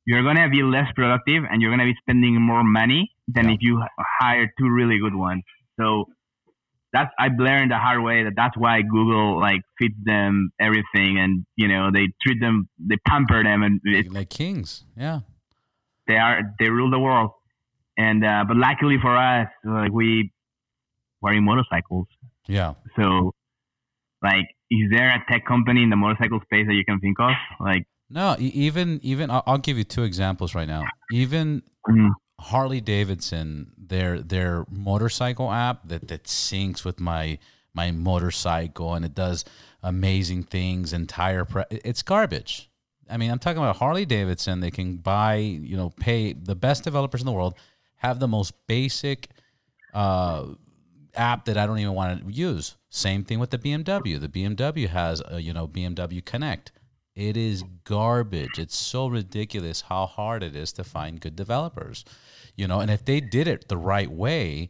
you're gonna be less productive and you're gonna be spending more money than yeah. if you hire two really good ones. So that's I learned the hard way that that's why Google like feeds them everything and you know they treat them they pamper them and like kings yeah they are they rule the world and uh, but luckily for us like we we're in motorcycles yeah so like is there a tech company in the motorcycle space that you can think of like no even even I'll, give you two examples right now even mm-hmm. Harley Davidson, their their motorcycle app that that syncs with my my motorcycle and it does amazing things and tire pre- it's garbage. I mean, I'm talking about Harley Davidson. They can buy, you know, pay the best developers in the world, have the most basic uh, app that I don't even want to use. Same thing with the BMW. The BMW has, a, you know, BMW Connect. It is garbage. It's so ridiculous how hard it is to find good developers you know and if they did it the right way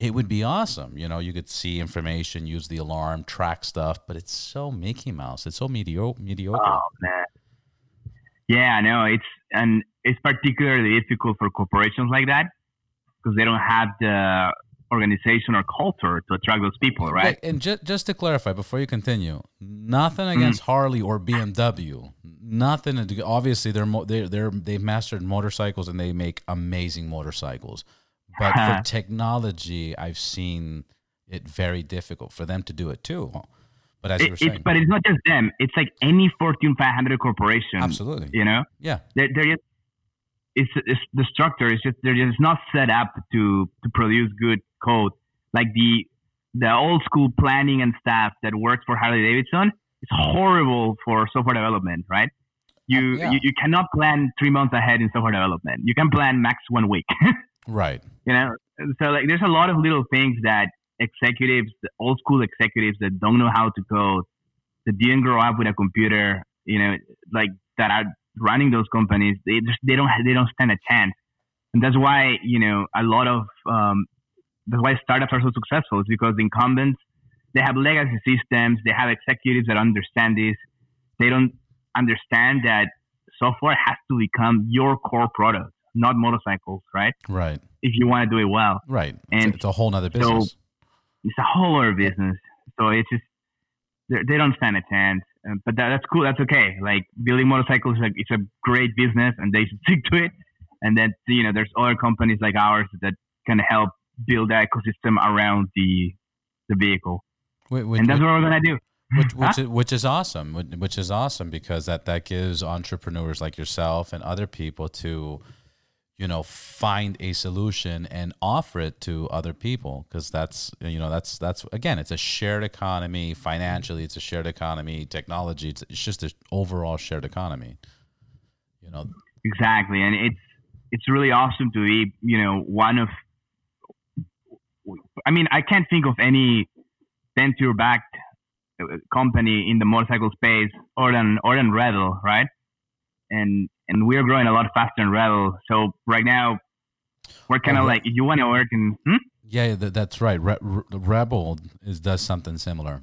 it would be awesome you know you could see information use the alarm track stuff but it's so mickey mouse it's so mediocre mediocre oh man yeah i know it's and it's particularly difficult for corporations like that because they don't have the organization or culture to attract those people, right? And just just to clarify before you continue, nothing against mm. Harley or BMW. Nothing. Obviously, they're they they're they've mastered motorcycles and they make amazing motorcycles. But for technology, I've seen it very difficult for them to do it too. But as it, you were saying, but it's not just them. It's like any Fortune 500 corporation. Absolutely. You know. Yeah. They're, they're just it's, it's the structure is just they're just not set up to to produce good code like the the old school planning and stuff that works for Harley Davidson is horrible for software development, right? You, yeah. you you cannot plan three months ahead in software development. You can plan max one week. *laughs* right. You know, so like there's a lot of little things that executives, old school executives that don't know how to code, that didn't grow up with a computer, you know, like that are running those companies, they just they don't they don't stand a chance, and that's why you know a lot of um, that's why startups are so successful is because the incumbents they have legacy systems, they have executives that understand this, they don't understand that software has to become your core product, not motorcycles, right? Right. If you want to do it well, right? And it's a whole other business. So it's a whole other business. So it's just they don't stand a chance. But that, that's cool. That's okay. Like building motorcycles, like it's a great business, and they should stick to it. And then you know, there's other companies like ours that can help build that ecosystem around the the vehicle. Wait, wait, and that's wait, what we're gonna do. Which, which, huh? is, which is awesome. Which is awesome because that that gives entrepreneurs like yourself and other people to you know find a solution and offer it to other people because that's you know that's that's again it's a shared economy financially it's a shared economy technology it's, it's just an overall shared economy you know exactly and it's it's really awesome to be you know one of i mean i can't think of any venture backed uh, company in the motorcycle space or than or than Revel, right? And and we're growing a lot faster than Revel. So right now, we're kind of oh, like if you want to work in. Hmm? Yeah, that's right. Re- Re- Rebel is does something similar.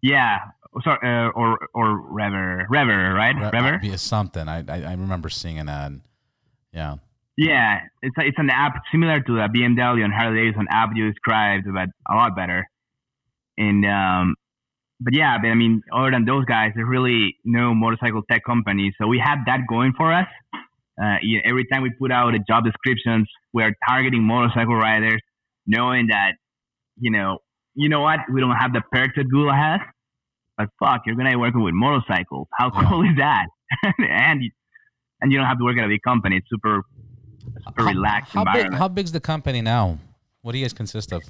Yeah, sorry, uh, or or Rever, Rever, right? Re- Rever. Be something. I, I I remember seeing an ad. Yeah. Yeah, it's a, it's an app similar to the BMW and Harley Davidson app you described, but a lot better. And um, but yeah, but I mean, other than those guys, there's really no motorcycle tech companies. So we have that going for us. Uh, every time we put out a job descriptions, we're targeting motorcycle riders, knowing that, you know, you know what, we don't have the perks that Google has, but fuck, you're gonna be working with motorcycles. How cool is that? *laughs* and and you don't have to work at a big company. It's super how, relaxed how environment. Big, how big's the company now? What do you guys consist of?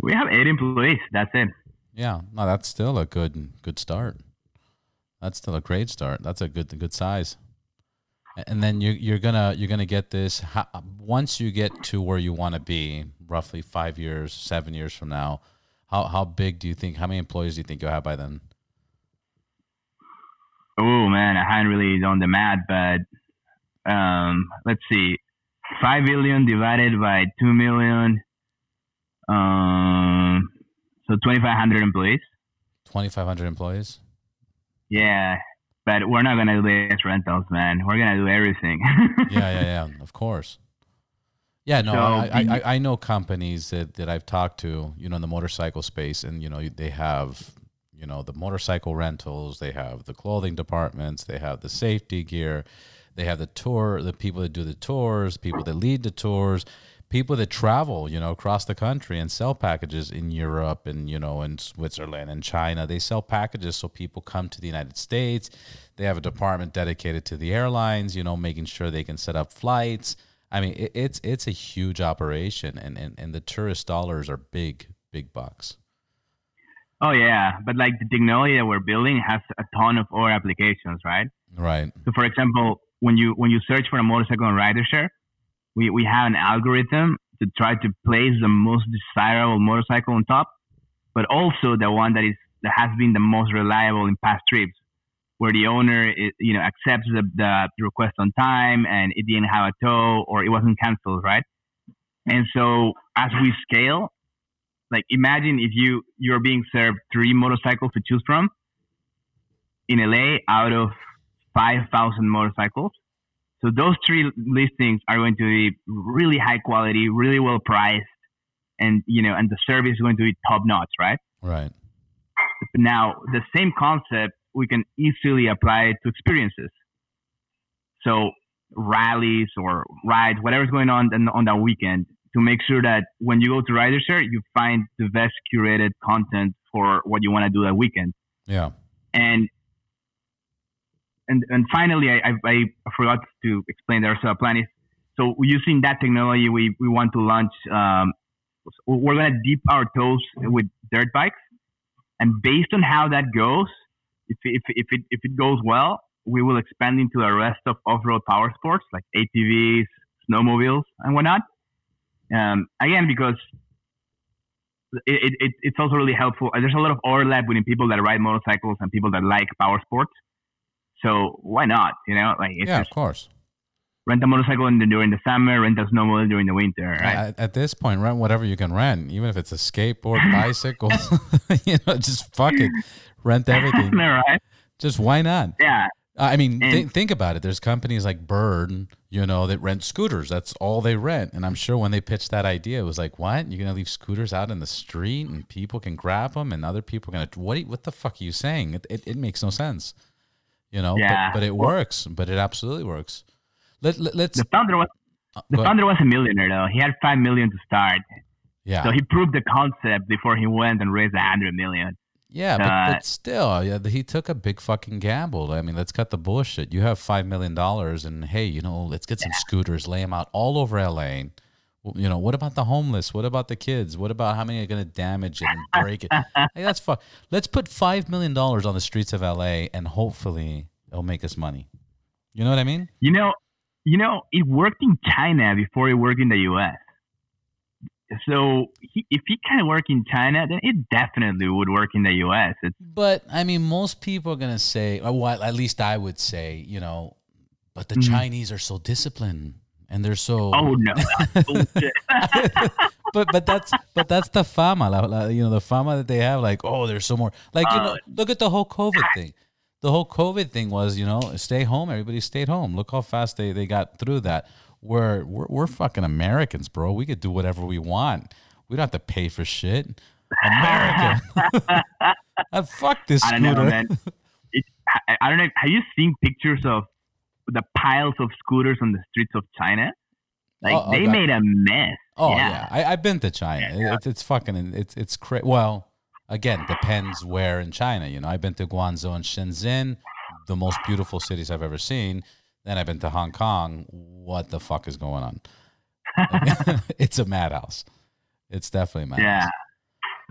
We have eight employees. That's it. Yeah, no, that's still a good good start. That's still a great start. That's a good good size. And then you you're gonna you're gonna get this how, once you get to where you want to be, roughly five years, seven years from now. How how big do you think? How many employees do you think you'll have by then? Oh man, I haven't really done the math, but um, let's see, five billion divided by two million. Um, so 2,500 employees. 2,500 employees? Yeah, but we're not going to do this rentals, man. We're going to do everything. *laughs* yeah, yeah, yeah, of course. Yeah, no, so, I, I, I know companies that, that I've talked to, you know, in the motorcycle space, and, you know, they have, you know, the motorcycle rentals, they have the clothing departments, they have the safety gear, they have the tour, the people that do the tours, people that lead the tours people that travel, you know, across the country and sell packages in Europe and you know in Switzerland and China. They sell packages so people come to the United States. They have a department dedicated to the airlines, you know, making sure they can set up flights. I mean, it, it's it's a huge operation, and, and and the tourist dollars are big, big bucks. Oh yeah, but like the technology that we're building has a ton of other applications, right? Right. So, for example, when you when you search for a motorcycle on Riders Share, we, we have an algorithm to try to place the most desirable motorcycle on top, but also the one that is that has been the most reliable in past trips, where the owner is, you know accepts the, the request on time and it didn't have a tow or it wasn't canceled, right? And so as we scale, like imagine if you you're being served three motorcycles to choose from in LA out of five thousand motorcycles so those three listings are going to be really high quality, really well priced, and you know, and the service is going to be top notch, right? Right. Now, the same concept we can easily apply to experiences. So rallies or rides, whatever's going on on that weekend, to make sure that when you go to Riders Share, you find the best curated content for what you want to do that weekend. Yeah. And and and finally, I, I, I forgot to explain there. So a plan is so using that technology, we, we want to launch. Um, we're gonna dip our toes with dirt bikes, and based on how that goes, if if if it if it goes well, we will expand into the rest of off-road power sports like ATVs, snowmobiles, and whatnot. Um, again, because it, it, it's also really helpful. There's a lot of overlap between people that ride motorcycles and people that like power sports. So why not? You know, like yeah, of course. Rent a motorcycle in the, during the summer, rent a snowmobile during the winter. Right? At, at, this point, rent whatever you can rent, even if it's a skateboard, *laughs* bicycle. *laughs* you know, just fuck it, rent everything. *laughs* right? Just why not? Yeah. I mean, th- think about it. There's companies like Bird, you know, that rent scooters. That's all they rent. And I'm sure when they pitched that idea, it was like, "What? You're gonna leave scooters out in the street and people can grab them, and other people are gonna what? What the fuck are you saying? It, it, it makes no sense." You know. Yeah. But, but it works. But it absolutely works. Let, let us The founder was uh, the founder was a millionaire though. He had five million to start. Yeah. So he proved the concept before he went and raised a hundred million. Yeah, but, uh, but still, yeah, he took a big fucking gamble. I mean, let's cut the bullshit. You have five million dollars, and hey, you know, let's get some yeah. scooters, lay them out all over LA. You know, what about the homeless? What about the kids? What about how many are going to damage it and break it? hey, that's fun. Let's put five million dollars on the streets of LA, and hopefully, it'll make us money. You know what I mean? You know, you know, it worked in China before it worked in the U.S. So he, if he can work in China, then it definitely would work in the U.S. It's, but I mean, most people are gonna say, well, at least I would say, you know, but the mm-hmm. Chinese are so disciplined and they're so. Oh no! *laughs* *laughs* but but that's but that's the fama, you know, the fama that they have. Like, oh, there's so more. Like, you know, uh, look at the whole COVID thing. The whole COVID thing was, you know, stay home. Everybody stayed home. Look how fast they, they got through that we're, we're we're fucking Americans, bro. We could do whatever we want. We don't have to pay for shit. America. uh, *laughs* fuck this scooter. I don't know, man. It, I, I don't know. Have you seen pictures of the piles of scooters on the streets of China? Like oh, oh they made a mess. Oh yeah, yeah. I, have been to China. Yeah. It's it's fucking it's it's crazy. Well, again, depends where in China. You know, I've been to Guangzhou and Shenzhen, the most beautiful cities I've ever seen. Then I've been to Hong Kong. What the fuck is going on? *laughs* it's a madhouse. It's definitely a madhouse.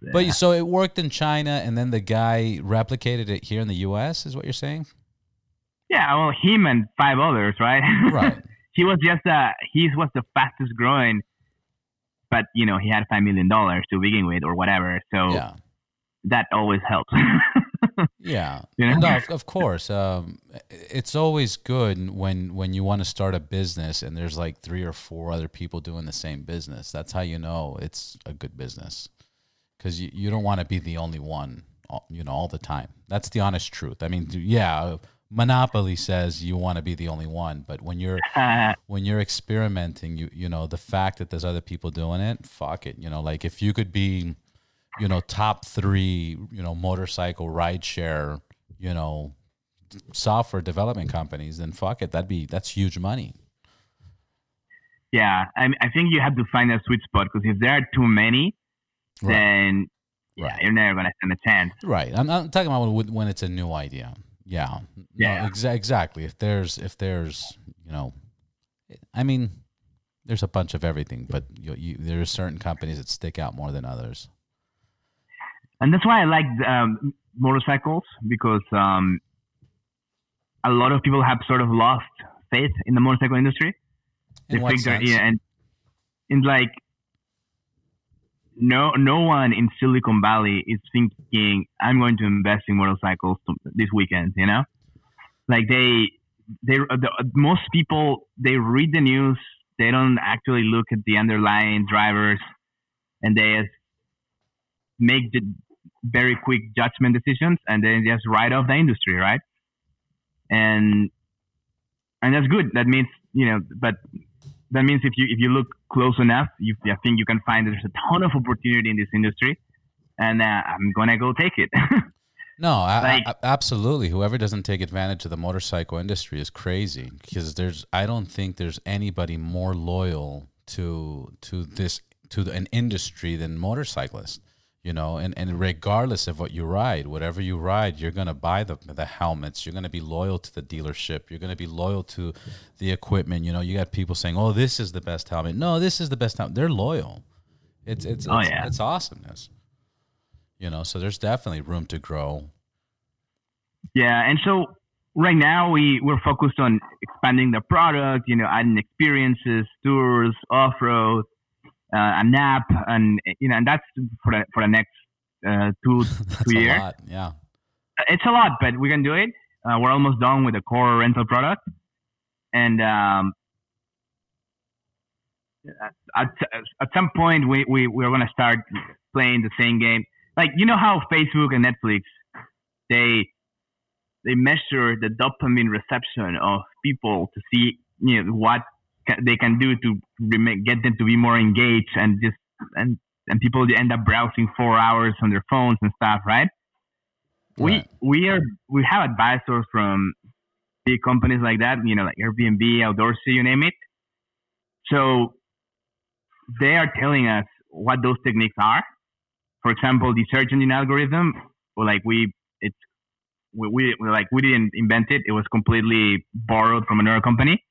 Yeah. But so it worked in China, and then the guy replicated it here in the U.S. Is what you're saying? Yeah, well, him and five others, right? *laughs* Right. he was just uh, he was the fastest growing, but you know he had five million dollars to begin with, or whatever. So yeah. that always helps. *laughs* yeah, you know? no, of, of course. Um, it's always good when when you want to start a business and there's like three or four other people doing the same business. That's how you know it's a good business because you, you don't want to be the only one, you know, all the time. That's the honest truth. I mean, yeah, monopoly says you want to be the only one, but when you're *laughs* when you're experimenting, you you know the fact that there's other people doing it, fuck it. You know, like if you could be you know, top three, you know, motorcycle rideshare, you know, software development companies, then fuck it, that'd be that's huge money. Yeah, I, I think you have to find a sweet spot because if there are too many, right. then yeah, right. you're never gonna stand a chance. Right. I'm, I'm talking about when it's a new idea. Yeah. Yeah. No, exa- exactly. If there's if there's you know, I mean, there's a bunch of everything, but you, you, there are certain companies that stick out more than others and that's why I like um, motorcycles because um, a lot of people have sort of lost faith in the motorcycle industry. In they what sense? yeah, and in like no no one in Silicon Valley is thinking I'm going to invest in motorcycles this weekend. You know, like they they uh, the, uh, most people they read the news, they don't actually look at the underlying drivers, and they make the very quick judgment decisions and then just write off the industry, right? And and that's good. That means you know, but that means if you if you look close enough, you I think you can find there's a ton of opportunity in this industry, and uh, I'm gonna go take it. *laughs* no, like, I, I, absolutely. Whoever doesn't take advantage of the motorcycle industry is crazy because there's I don't think there's anybody more loyal to to this to an industry than motorcyclists you know and, and regardless of what you ride whatever you ride you're going to buy the, the helmets. You're going to be loyal to the dealership. You're going to be loyal to the equipment. You know you got people saying oh this is the best helmet. No this is the best helmet. They're loyal. It's it's oh, it's, yeah. it's awesomeness. You know so there's definitely room to grow. Yeah and so right now we we're focused on expanding the product you know adding experiences tours off-road uh, an app, and you know, and that's for the for the next uh, two *laughs* two years. Lot, yeah, it's a lot, but we can do it. Uh, we're almost done with the core rental product, and um, at, at some point we, we we're gonna start playing the same game. Like you know how Facebook and Netflix they they measure the dopamine reception of people to see you know what they can do to get them to be more engaged and just and and people end up browsing four hours on their phones and stuff, right? right? We we are we have advisors from big companies like that, you know, like Airbnb, Outdoorsy, you name it. So they are telling us what those techniques are. For example, the search engine algorithm like we it's we, we like we didn't invent it. It was completely borrowed from another company,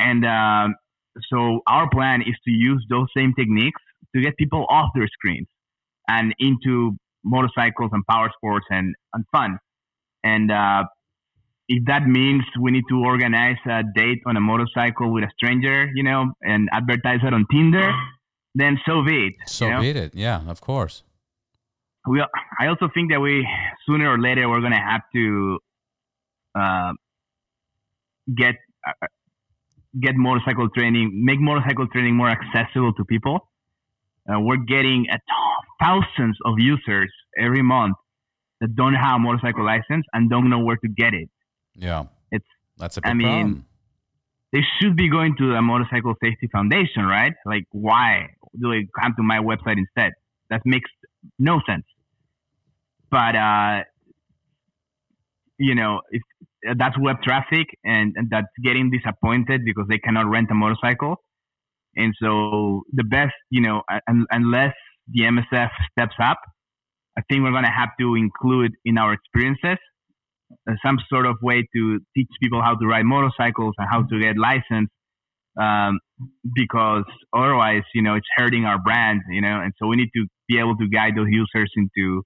and um, so our plan is to use those same techniques to get people off their screens and into motorcycles and power sports and, and fun. And uh, if that means we need to organize a date on a motorcycle with a stranger, you know, and advertise it on Tinder, then so be it. So you know? be it. Yeah, of course. We, I also think that we sooner or later we're gonna have to uh, get uh, get motorcycle training, make motorcycle training more accessible to people. Uh, we're getting a thousands of users every month that don't have a motorcycle license and don't know where to get it. Yeah, it's that's a big I mean, problem. They should be going to the Motorcycle Safety Foundation, right? Like, why do they come to my website instead? That makes no sense. But uh, you know, if that's web traffic, and, and that's getting disappointed because they cannot rent a motorcycle. And so the best, you know, un- unless the MSF steps up, I think we're going to have to include in our experiences uh, some sort of way to teach people how to ride motorcycles and how to get licensed um, because otherwise, you know, it's hurting our brand, you know, and so we need to be able to guide those users into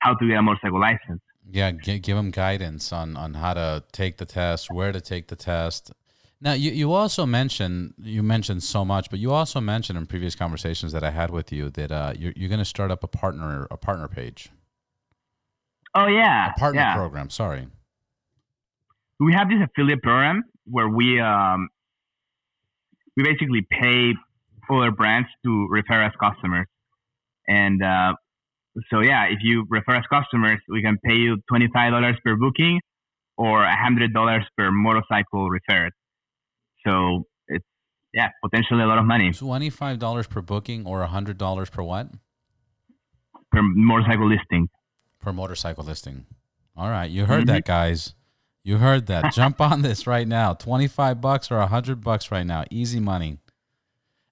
how to get a motorcycle license. Yeah, g- give them guidance on on how to take the test, where to take the test. Now, you, you also mentioned you mentioned so much, but you also mentioned in previous conversations that I had with you that uh, you're you're going to start up a partner a partner page. Oh yeah, a partner yeah. program. Sorry, we have this affiliate program where we um, we basically pay other brands to refer us customers, and uh, so yeah, if you refer us customers, we can pay you twenty five dollars per booking or hundred dollars per motorcycle referred. So it's yeah, potentially a lot of money. Twenty five dollars per booking or hundred dollars per what? Per motorcycle listing. Per motorcycle listing. All right, you heard mm-hmm. that, guys. You heard that. *laughs* Jump on this right now. Twenty five bucks or hundred bucks right now. Easy money.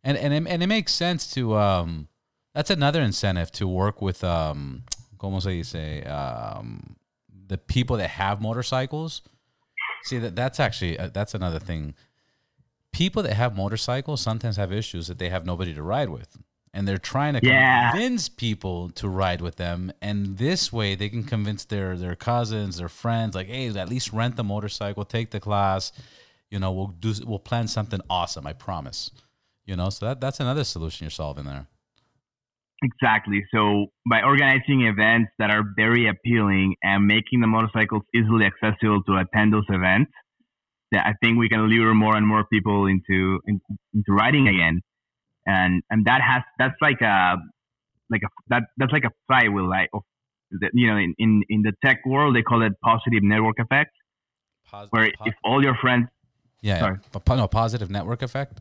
And and it, and it makes sense to um. That's another incentive to work with um. Como se dice um. The people that have motorcycles. See that that's actually uh, that's another thing people that have motorcycles sometimes have issues that they have nobody to ride with and they're trying to yeah. convince people to ride with them and this way they can convince their their cousins their friends like hey at least rent the motorcycle take the class you know we'll do we'll plan something awesome i promise you know so that that's another solution you're solving there exactly so by organizing events that are very appealing and making the motorcycles easily accessible to attend those events that I think we can lure more and more people into in, into riding again, and and that has that's like a like a that that's like a flywheel like of the, you know in, in in the tech world they call it positive network effect, positive, where if all your friends yeah, sorry. yeah. no positive network effect.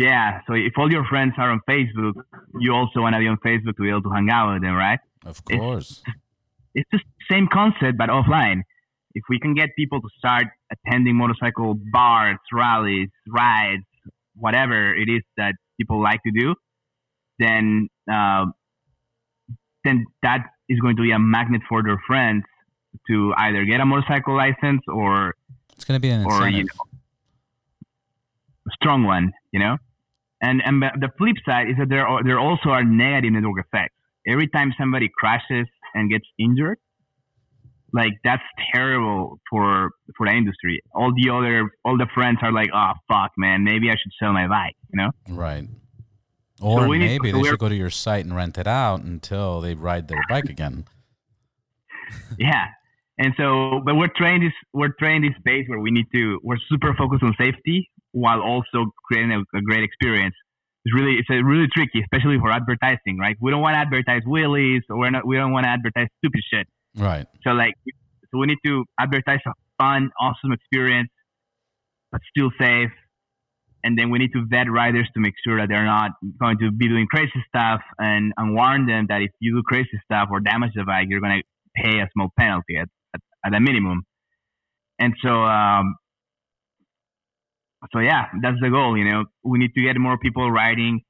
Yeah, so if all your friends are on Facebook, you also want to be on Facebook to be able to hang out with them, right? Of course. It's, it's the same concept but offline if we can get people to start attending motorcycle bars, rallies, rides, whatever it is that people like to do, then uh, then that is going to be a magnet for their friends to either get a motorcycle license or it's going to be an or you know, a strong one, you know. And and the flip side is that there are, there also are negative network effects. Every time somebody crashes and gets injured, like that's terrible for for the industry. All the other all the friends are like, oh fuck, man, maybe I should sell my bike, you know? Right. Or so maybe they should go to your site and rent it out until they ride their bike again. *laughs* yeah. And so, but we're trained this we're trained this space where we need to we're super focused on safety while also creating a, a great experience. It's really it's a really tricky, especially for advertising, right? We don't want to advertise wheelies, or we're not we don't want to advertise stupid shit Right. So like, so we need to advertise a fun, awesome experience, but still safe. And then we need to vet riders to make sure that they're not going to be doing crazy stuff and, and warn them that if you do crazy stuff or damage the bike, you're going to pay a small penalty at, at, at a minimum. And so, um, so yeah, that's the goal. You know, we need to get more people riding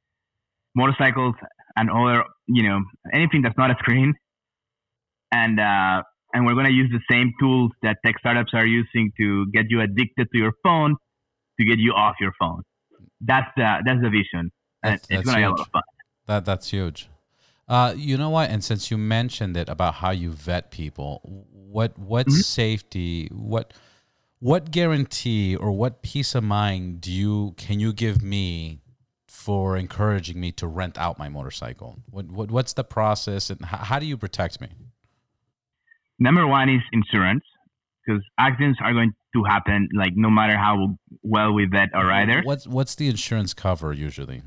motorcycles and other, you know, anything that's not a screen and uh, and we're going to use the same tools that tech startups are using to get you addicted to your phone to get you off your phone. That's the that's the vision. That's, it's going to be a huge. lot of fun. That that's huge. Uh, you know what? And since you mentioned it about how you vet people, what what Mhm. safety, what what guarantee or what peace of mind do you can you give me for encouraging me to rent out my motorcycle? What, what what's the process and how, how do you protect me? Number one is insurance because accidents are going to happen like no matter how well we vet our riders. What's what's the insurance cover usually?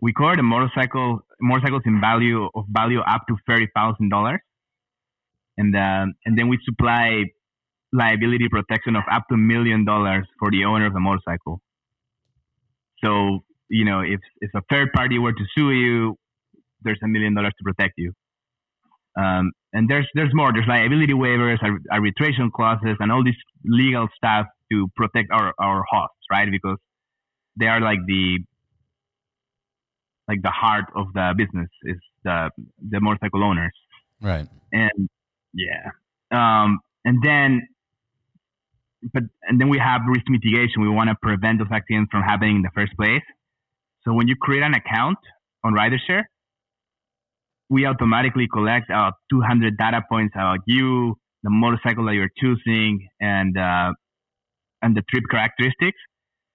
we cover the motorcycle motorcycles in value of value up to thirty thousand dollars, and um, and then we supply liability protection of up to a million dollars for the owner of the motorcycle. So you know if if a third party were to sue you, there's a million dollars to protect you. Um, and there's there's more. There's liability waivers, arbitration clauses, and all this legal stuff to protect our our hosts, right? Because they are like the like the heart of the business is the the motorcycle owners Right. and yeah um and then but and then we have risk mitigation. We want to prevent those accidents from happening in the first place. So when you create an account on Riders Share, we automatically collect uh, 200 data points about you the motorcycle that you're choosing and uh, and the trip characteristics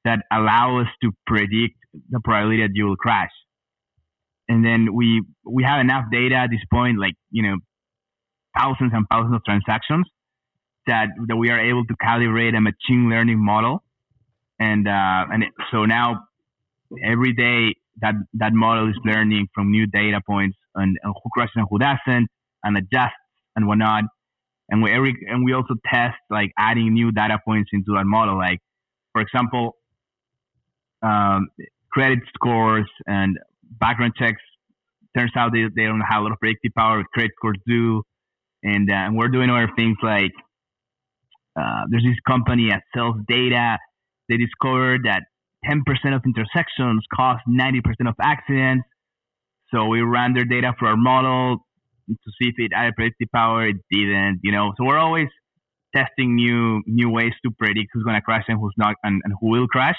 that allow us to predict the probability that you will crash. And then we we have enough data at this point, like you know, thousands and thousands of transactions that that we are able to calibrate a machine learning model, and uh, and it, so now every day that that model is learning from new data points and, and who crashes and who doesn't, and adjusts and whatnot. And we every and we also test like adding new data points into that model, like for example, um, credit scores and background checks. Turns out they, they don't have a lot of predictive power. Credit scores do, and, uh, and we're doing other things like uh, there's this company that sells data. They discovered that 10% of intersections cause 90% of accidents. So we ran their data for our model to see if it added predictive power. It didn't, you know. So we're always testing new new ways to predict who's going to crash and who's not, and, and who will crash.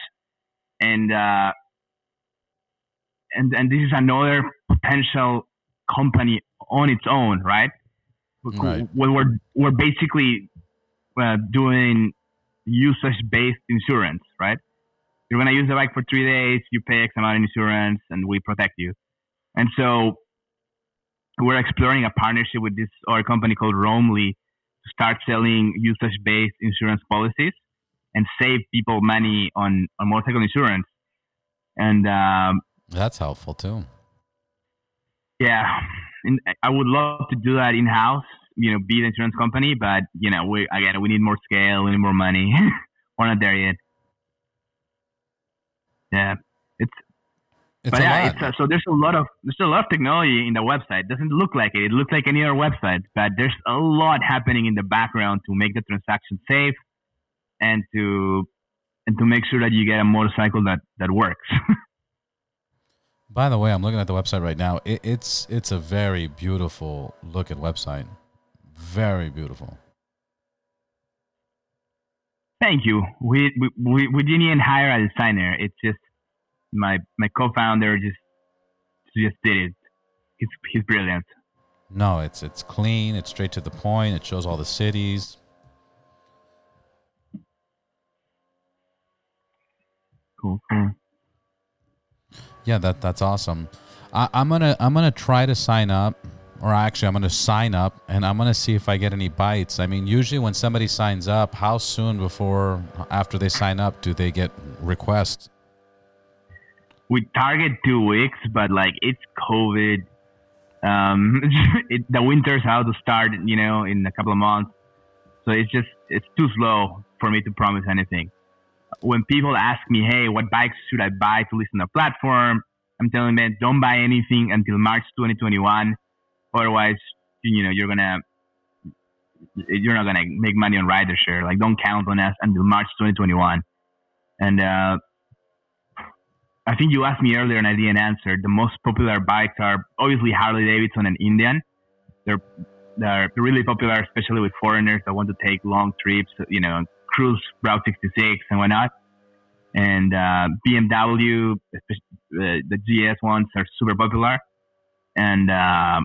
And uh, and and this is another potential company on its own, right? Right. We're we're basically uh, doing usage-based insurance, right? You're gonna use the bike for three days, you pay X amount of insurance, and we protect you. And so we're exploring a partnership with this other company called Roamly to start selling usage-based insurance policies and save people money on, on motorcycle insurance. And um, That's helpful too. yeah, and I would love to do that in house. You know, be the insurance company, but you know, we again we need more scale, we need more money. *laughs* We're not there yet. Yeah, it's It's but a yeah, lot. it's uh, so there's a lot of there's a lot of technology in the website. It doesn't look like it. It looks like any other website, but there's a lot happening in the background to make the transaction safe and to and to make sure that you get a motorcycle that that works. *laughs* By the way, I'm looking at the website right now. It, it's it's a very beautiful looking website. Very beautiful. Thank you. We we we, didn't even hire a designer. It's just my my co-founder just just did it. He's he's brilliant. No, it's it's clean. It's straight to the point. It shows all the cities. Cool, cool. Yeah, that that's awesome. I, I'm gonna I'm gonna try to sign up, or actually I'm gonna sign up and I'm gonna see if I get any bites. I mean, usually when somebody signs up, how soon before after they sign up do they get requests? we target two weeks, but like it's COVID. Um, *laughs* it, the winter's about to start, you know, in a couple of months. So it's just it's too slow for me to promise anything. When people ask me, "Hey, what bikes should I buy to list on the platform?" I'm telling them, don't buy anything until March 2021. Otherwise, you know, you're gonna you're not gonna make money on Riders Share. Like, don't count on us until March 2021. And uh, I think you asked me earlier and I didn't answer. The most popular bikes are obviously Harley Davidson and Indian. They're They're really popular, especially with foreigners that want to take long trips, you know, cruise Route 66 and whatnot. And uh, BMW, the, the GS ones are super popular. And uh,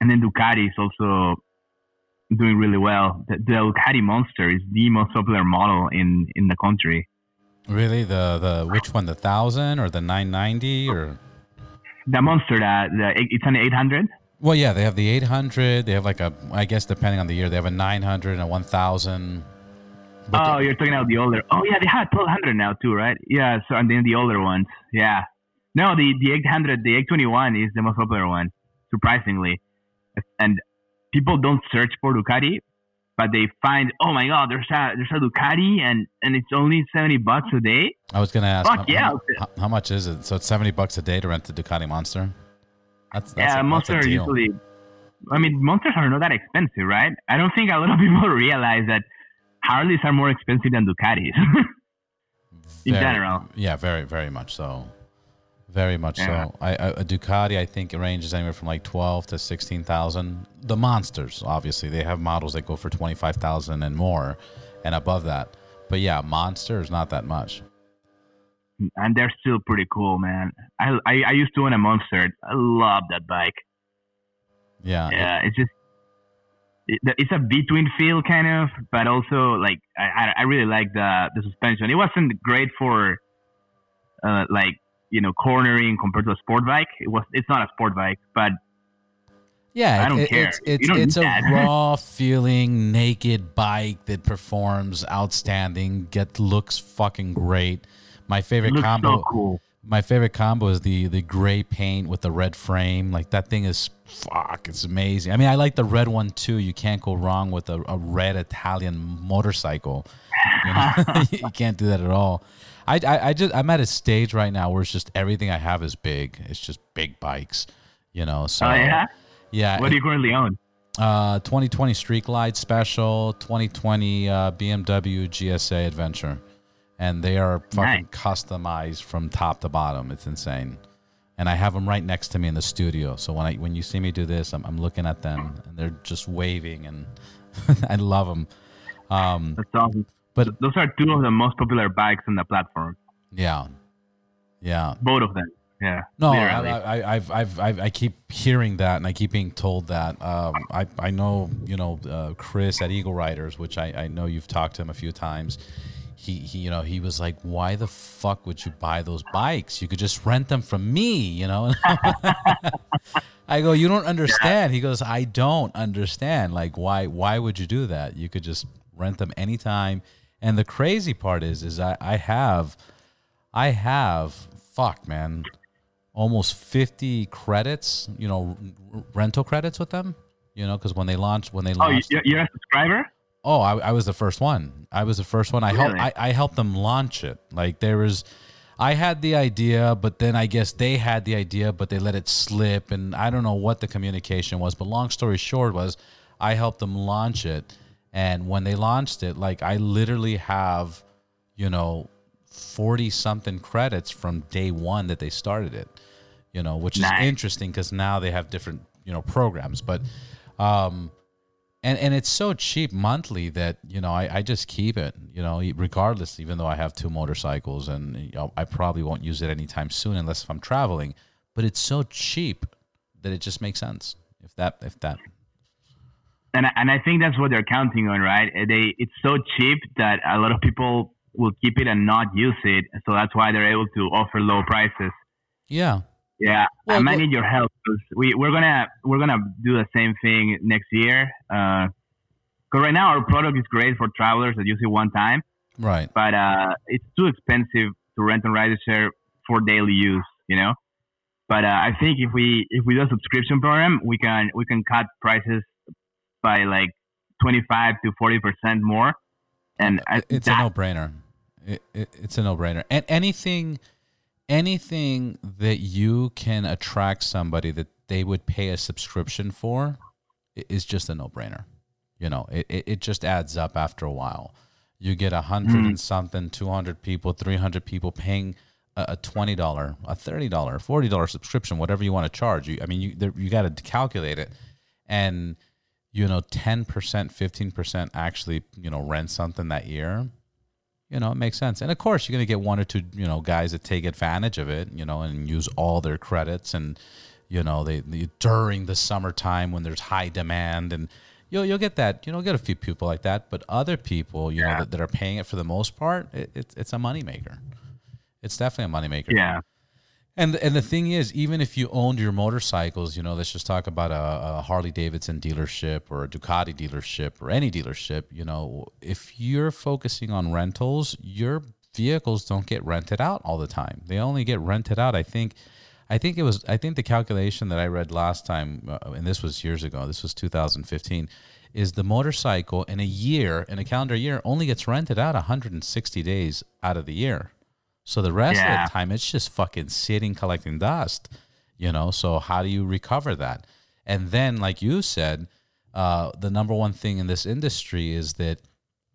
and then Ducati is also doing really well. The, the Ducati Monster is the most popular model in, in the country. Really, the the which one, the thousand or the nine ninety or the Monster? That the, it's an eight hundred. Well, yeah, they have the eight hundred. They have like a, I guess depending on the year, they have a nine hundred and a one thousand. Oh, you're talking about the older. Oh, yeah, they have twelve hundred now too, right? Yeah, so and then the older ones, yeah. No, the the eight hundred, the eight twenty one is the most popular one, surprisingly, and people don't search for Ducati, but they find, oh my god, there's a there's a Ducati and and it's only seventy bucks a day. I was gonna ask, Fuck how, yeah. how, how much is it? So it's seventy bucks a day to rent the Ducati Monster. That's, that's yeah, a, monsters that's usually. I mean, monsters are not that expensive, right? I don't think a lot of *laughs* people realize that Harleys are more expensive than Ducatis. *laughs* In Very- general. Yeah, very, very much so. Very much Yeah. so. I, I, a Ducati, I think, ranges anywhere from like twelve to sixteen thousand. The monsters, obviously, they have models that go for twenty five thousand and more, and above that. But yeah, monster is not that much. and they're still pretty cool, man. I, I I used to own a monster. I love that bike. Yeah, it- Yeah, it's just it's a between feel kind of, but also like I I- I really like the the suspension. It wasn't great for uh like you know cornering compared to a sport bike. It was it's not a sport bike, but Yeah, I don't it- care. It's it's, it's a that. raw *laughs* feeling, naked bike that performs outstanding. Get looks fucking great. My favorite combo. so cool. My favorite combo is the the gray paint with the red frame. Like that thing is fuck. It's amazing. I mean, I like the red one too. You can't go wrong with a, a red Italian motorcycle. You, know? *laughs* *laughs* you can't do that at all. I, I I just I'm at a stage right now where it's just everything I have is big. It's just big bikes. You know. So Oh yeah. yeah. What do you currently own? Uh, 2020 Street Glide Special, 2020 uh, BMW GSA Adventure, and they are fucking customized from top to bottom. It's insane, and I have them right next to me in the studio. So when I when you see me do this, I'm, I'm looking at them, and they're just waving, and *laughs* I love them. Um, That's awesome. But Those are two of the most popular bikes on the platform. yeah, yeah. Both of them. Yeah. No, I, literally. I, I- I've, I've, I've, I keep hearing that, and I keep being told that. Um, I, I know, you know, uh, Chris at Eagle Riders, which I, I know you've talked to him a few times. He, he, you know, he was like, "Why the fuck would you buy those bikes? You could just rent them from me, you know." *laughs* I go, "You don't understand." He goes, "I don't understand. Like, why, why would you do that? You could just rent them anytime." And the crazy part is, is I, I have, I have, fuck, man, almost 50 credits, you know, r- rental credits with them, you know, because when they launched, when they oh, launched, you- you're a subscriber? oh, I, I was the first one. I was the first one. I helped, I, I helped them launch it. Like there was, I had the idea, but then I guess they had the idea, but they let it slip. And I don't know what the communication was, but long story short was I helped them launch it. And when they launched it, like I literally have, you know, 40 something credits from day one that they started it, you know, which is Nice. interesting because now they have different, you know, programs. But, um, and, and it's so cheap monthly that you know I, I just keep it you know regardless even though I have two motorcycles and you know, I probably won't use it anytime soon unless if I'm traveling but it's so cheap that it just makes sense if that if that and I- and I think that's what they're counting on, right? Uh, They it's so cheap that a lot of people will keep it and not use it, so that's why they're able to offer low prices. yeah Yeah, Well, I might need your help 'cause we we're gonna we're gonna do the same thing next year. Because right now our product is great for travelers that use it one time, right but uh, it's too expensive to rent and Riders Share for daily use. You know. But uh, I think if we if we do a subscription program, we can we can cut prices by like twenty five to forty percent more, and I, it's that, a no-brainer. It, it, it's a no-brainer. And anything anything that you can attract somebody that they would pay a subscription for is just a no-brainer. You know it, it, it just adds up after a while. You get a hundred hmm. and something 200 people 300 people paying a, a $20 a $30 $40 subscription whatever you want to charge. You i mean you there, you got to calculate it. And you know, 10%, 15% actually, you know, rent something that year, you know, it makes sense. And of course, you're going to get one or two, you know, guys that take advantage of it, you know, and use all their credits and, you know, they, they during the summertime when there's high demand and you'll, you'll get that, you know, get a few people like that, but other people, you Yeah. know, that, that are paying it for the most part, it, it's, it's a moneymaker. It's definitely a moneymaker. Yeah. And and the thing is, even if you owned your motorcycles, you know, let's just talk about a, a Harley Davidson dealership or a Ducati dealership or any dealership. You know, if you're focusing on rentals, your vehicles don't get rented out all the time. They only get rented out. I think, I think it was. I think the calculation that I read last time, uh, and this was years ago. This was 2015. Is the motorcycle in a year, in a calendar year, only gets rented out 160 days out of the year. So the rest Yeah. of the time, it's just fucking sitting collecting dust, you know. So how do you recover that? And then, like you said, uh, the number one thing in this industry is that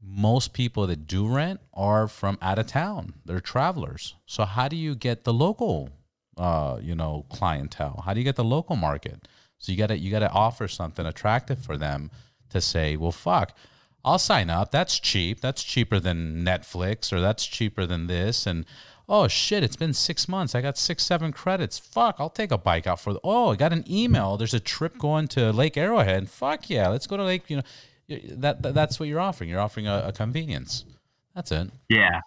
most people that do rent are from out of town. They're travelers. So how do you get the local, uh, you know, clientele? How do you get the local market? So you gotta you gotta offer something attractive for them to say, well, fuck, I'll sign up. That's cheap. That's cheaper than Netflix, or that's cheaper than this. And oh shit, it's been six months. I got six, seven credits. Fuck, I'll take a bike out for. The, oh, I got an email. There's a trip going to Lake Arrowhead. Fuck yeah, let's go to Lake. You know, that, that that's what you're offering. You're offering a, a convenience. That's it. Yeah.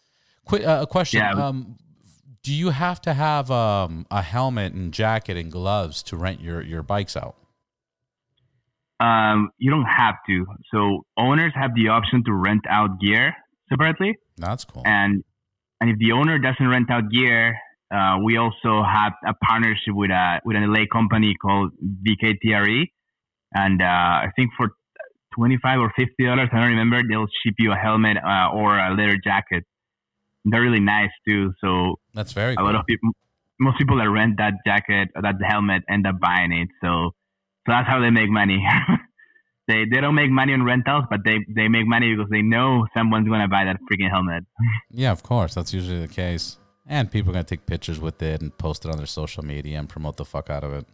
Quick uh, a question. Yeah. Um, do you have to have um, a helmet and jacket and gloves to rent your, your bikes out? Um, you don't have to. So owners have the option to rent out gear separately, That's cool. and and if the owner doesn't rent out gear, uh, we also have a partnership with a with an LA company called VKTRE, and uh, I think for twenty five or fifty dollars, I don't remember, they'll ship you a helmet uh, or a leather jacket. They're really nice too. So That's very a cool. lot of people, most people that rent that jacket or that helmet end up buying it. So, so that's how they make money. *laughs* they they don't make money on rentals, but they they make money because they know someone's gonna buy that freaking helmet. *laughs* Yeah, of course. That's usually the case. And people are going to take pictures with it and post it on their social media and promote the fuck out of it.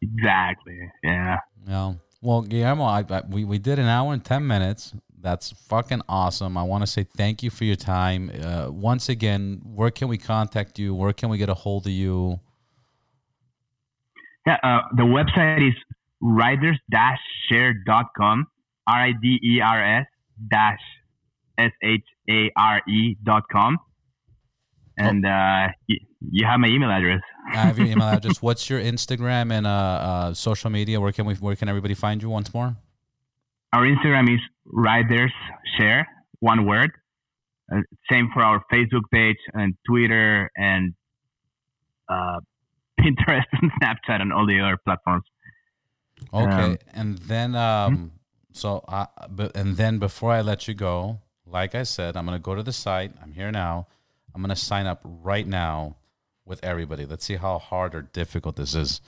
exactly. Yeah. Yeah. Well, Guillermo, I, I, we, we did an hour and 10 minutes. That's fucking awesome. I want to say thank you for your time. Uh, once again, where can we contact you? Where can we get a hold of you? Yeah. Uh, the website is riders-share.com. R I D E R S dash S H A R E dot com. And uh, you, you have my email address. I have your email address. *laughs* What's your Instagram and uh, uh, social media? Where can we? Where can everybody find you once more? Our Instagram is Riders Share, one word. Uh, same for our Facebook page and Twitter and uh, Pinterest and *laughs* Snapchat and all the other platforms. Okay, Um, and then um, so I, but and then before I let you go, like I said, I'm gonna go to the site. I'm here now. I'm gonna sign up right now with everybody. Let's see how hard or difficult this is.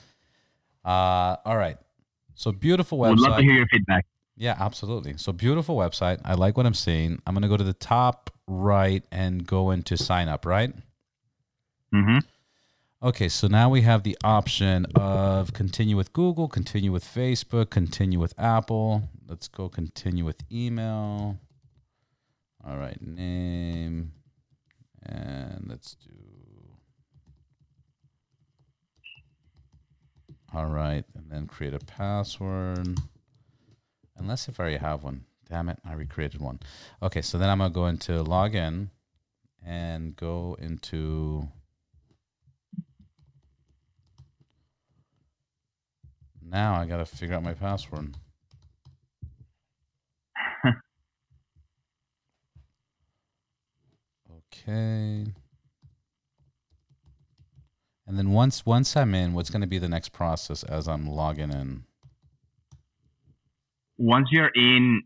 Uh, all right. So beautiful website. Would love to hear your feedback. Yeah, absolutely. So beautiful website. I like what I'm seeing. I'm gonna go to the top right and go into sign up. Right. hmm Okay, so now we have the option of continue with Google, continue with Facebook, continue with Apple. Let's go continue with email. All right, name. And let's do. All right, and then create a password. Unless if I already have one. Damn it, I recreated one. Okay, so then I'm going to go into login and go into. Now I gotta figure out my password. *laughs* okay. And then once once I'm in, what's gonna be the next process as I'm logging in? Once you're in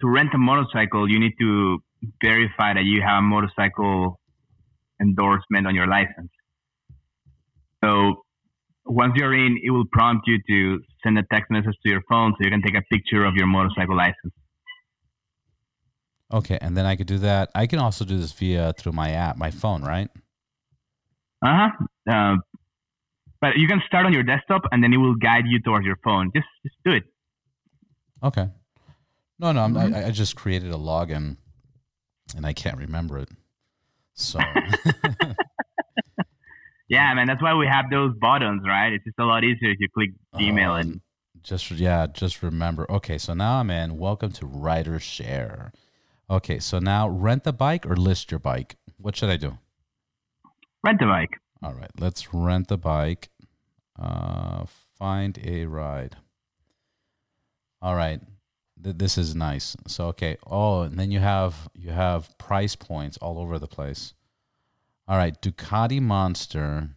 to rent a motorcycle, you need to verify that you have a motorcycle endorsement on your license. So once you're in, it will prompt you to send a text message to your phone so you can take a picture of your motorcycle license. Okay, and then I could do that. I can also do this via through my app, my phone, right? Uh-huh. Uh, but you can start on your desktop and then it will guide you towards your phone. Just just do it. Okay. No, no, I'm, I, I just created a login, and I can't remember it. So *laughs* *laughs* Yeah, man, that's why we have those buttons, right? It's just a lot easier if you click Gmail and just yeah, just remember. Okay, so now I'm in. Welcome to Riders Share. Okay, so now rent the bike or list your bike. What should I do? rent the bike. All right, let's rent the bike. Uh, find a ride. All right, Th- this is nice. So okay. Oh, and then you have you have price points all over the place. All right, Ducati Monster,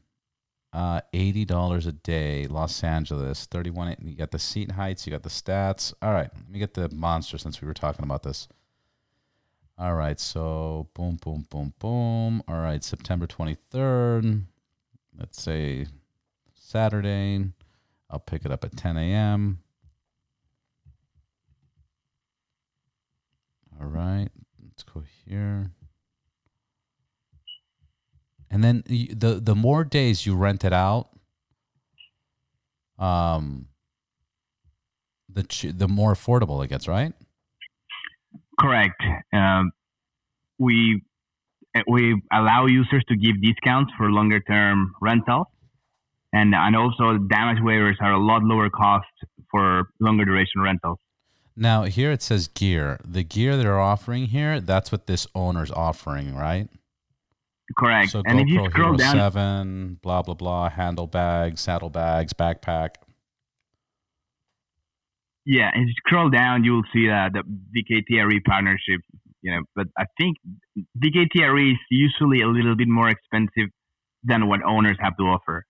uh, eighty dollars a day, Los Angeles, thirty-one. You got the seat heights, you got the stats. All right, let me get the Monster since we were talking about this. All right, so boom, boom, boom, boom. All right, September twenty-third. Let's say Saturday. I'll pick it up at ten a.m. All right, let's go here. And then the the more days you rent it out, um, the ch- the more affordable it gets, right? Correct. Um, we we allow users to give discounts for longer term rentals, and and also damage waivers are a lot lower cost for longer duration rentals. Now here it says gear. The gear they're offering here, that's what this owner's offering, right? Correct. So and if you GoPro scroll Hero down, Seven, blah blah blah, handlebags, saddlebags, backpack. yeah, and if you scroll down, you will see uh, the VKTRE partnership. You know, but I think VKTRE is usually a little bit more expensive than what owners have to offer.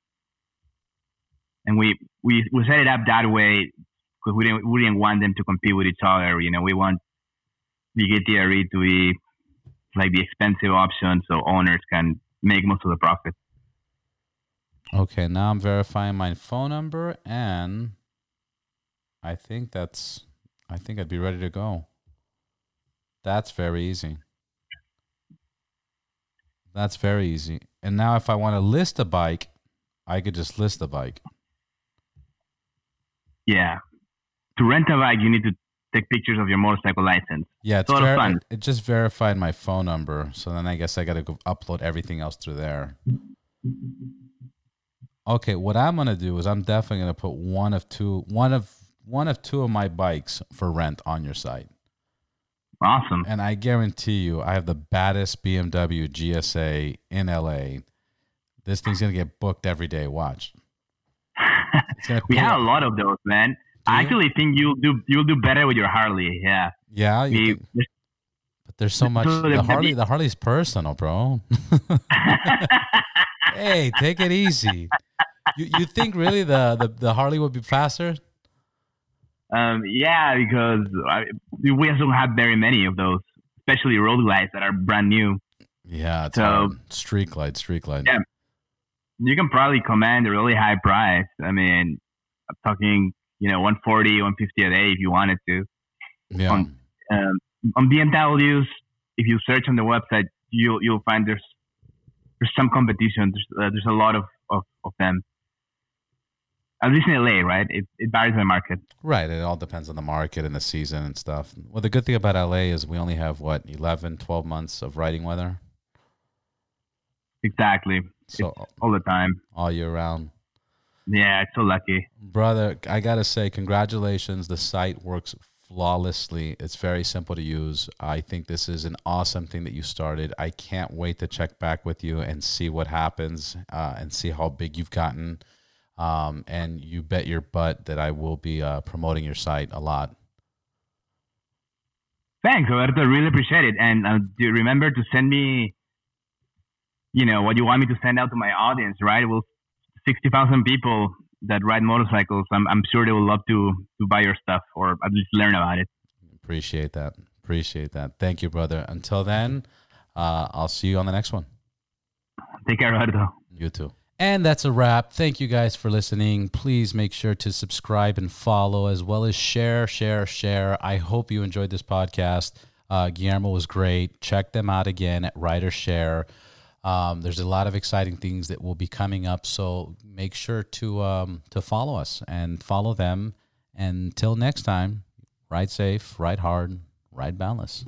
And we we, we set it up that way because we didn't we didn't want them to compete with each other. You know, we want VKTRE to be like the expensive option, so owners can make most of the profit. Okay, now I'm verifying my phone number and I think that's I think I'd be ready to go. That's very easy. That's very easy. And now if I want to list a bike, I could just list the bike. Yeah. To rent a bike, you need to take pictures of your motorcycle license. Yeah, it's of ver- fun. It, just verified my phone number, so then I guess I got to go upload everything else through there. Okay, what I'm gonna do is I'm definitely gonna put one of two, one of one of two of my bikes for rent on your site, Awesome. and I guarantee you, I have the baddest BMW GSA in LA. This thing's gonna get booked every day. Watch. *laughs* We have a lot of those, man. I actually think you'll do you'll do better with your Harley. Yeah. Yeah, you think- but there's so much. The- Harley, the *laughs* Harley's personal, bro. *laughs* hey, take it easy. You you think really the, the, the Harley would be faster? um, yeah, because I, we don't have very many of those, especially Road Glides that are brand new. Yeah, So- hard. Street glide, street glide. Yeah. You can probably command a really high price. I mean, I'm talking, you know, 140, 150 a day if you wanted to. Yeah. On- Um, on BMWs, if you search on the website, you'll you'll find there's there's some competition. There's uh, there's a lot of, of, of them. At least in LA, right? It, it varies by market. Right. It all depends on the market and the season and stuff. Well, the good thing about LA is we only have what 11, 12 months of riding weather, Exactly. so All the time. all year round. Yeah, it's so lucky. Brother, I gotta say, congratulations. The site works flawlessly. It's very simple to use. I think this is an awesome thing that you started. I can't wait to check back with you and see what happens uh, and see how big you've gotten. Um, and you bet your butt that I will be uh, promoting your site a lot. Thanks, Roberto. Really appreciate it. And uh, do remember to send me, you know, what you want me to send out to my audience, right? Well, 60,000 people that ride motorcycles. I'm, I'm sure they will love to, to buy your stuff or at least learn about it. Appreciate that. Appreciate that. Thank you, brother. Until then, uh, I'll see you on the next one. Take care, Roberto. You too. And that's a wrap. Thank you guys for listening. Please make sure to subscribe and follow as well as share, share, share. I hope you enjoyed this podcast. Uh, Guillermo was great. Check them out again at Riders Share. Um, there's a lot of exciting things that will be coming up, so make sure to um, to follow us and follow them. Until next time, ride safe, ride hard, ride boundless.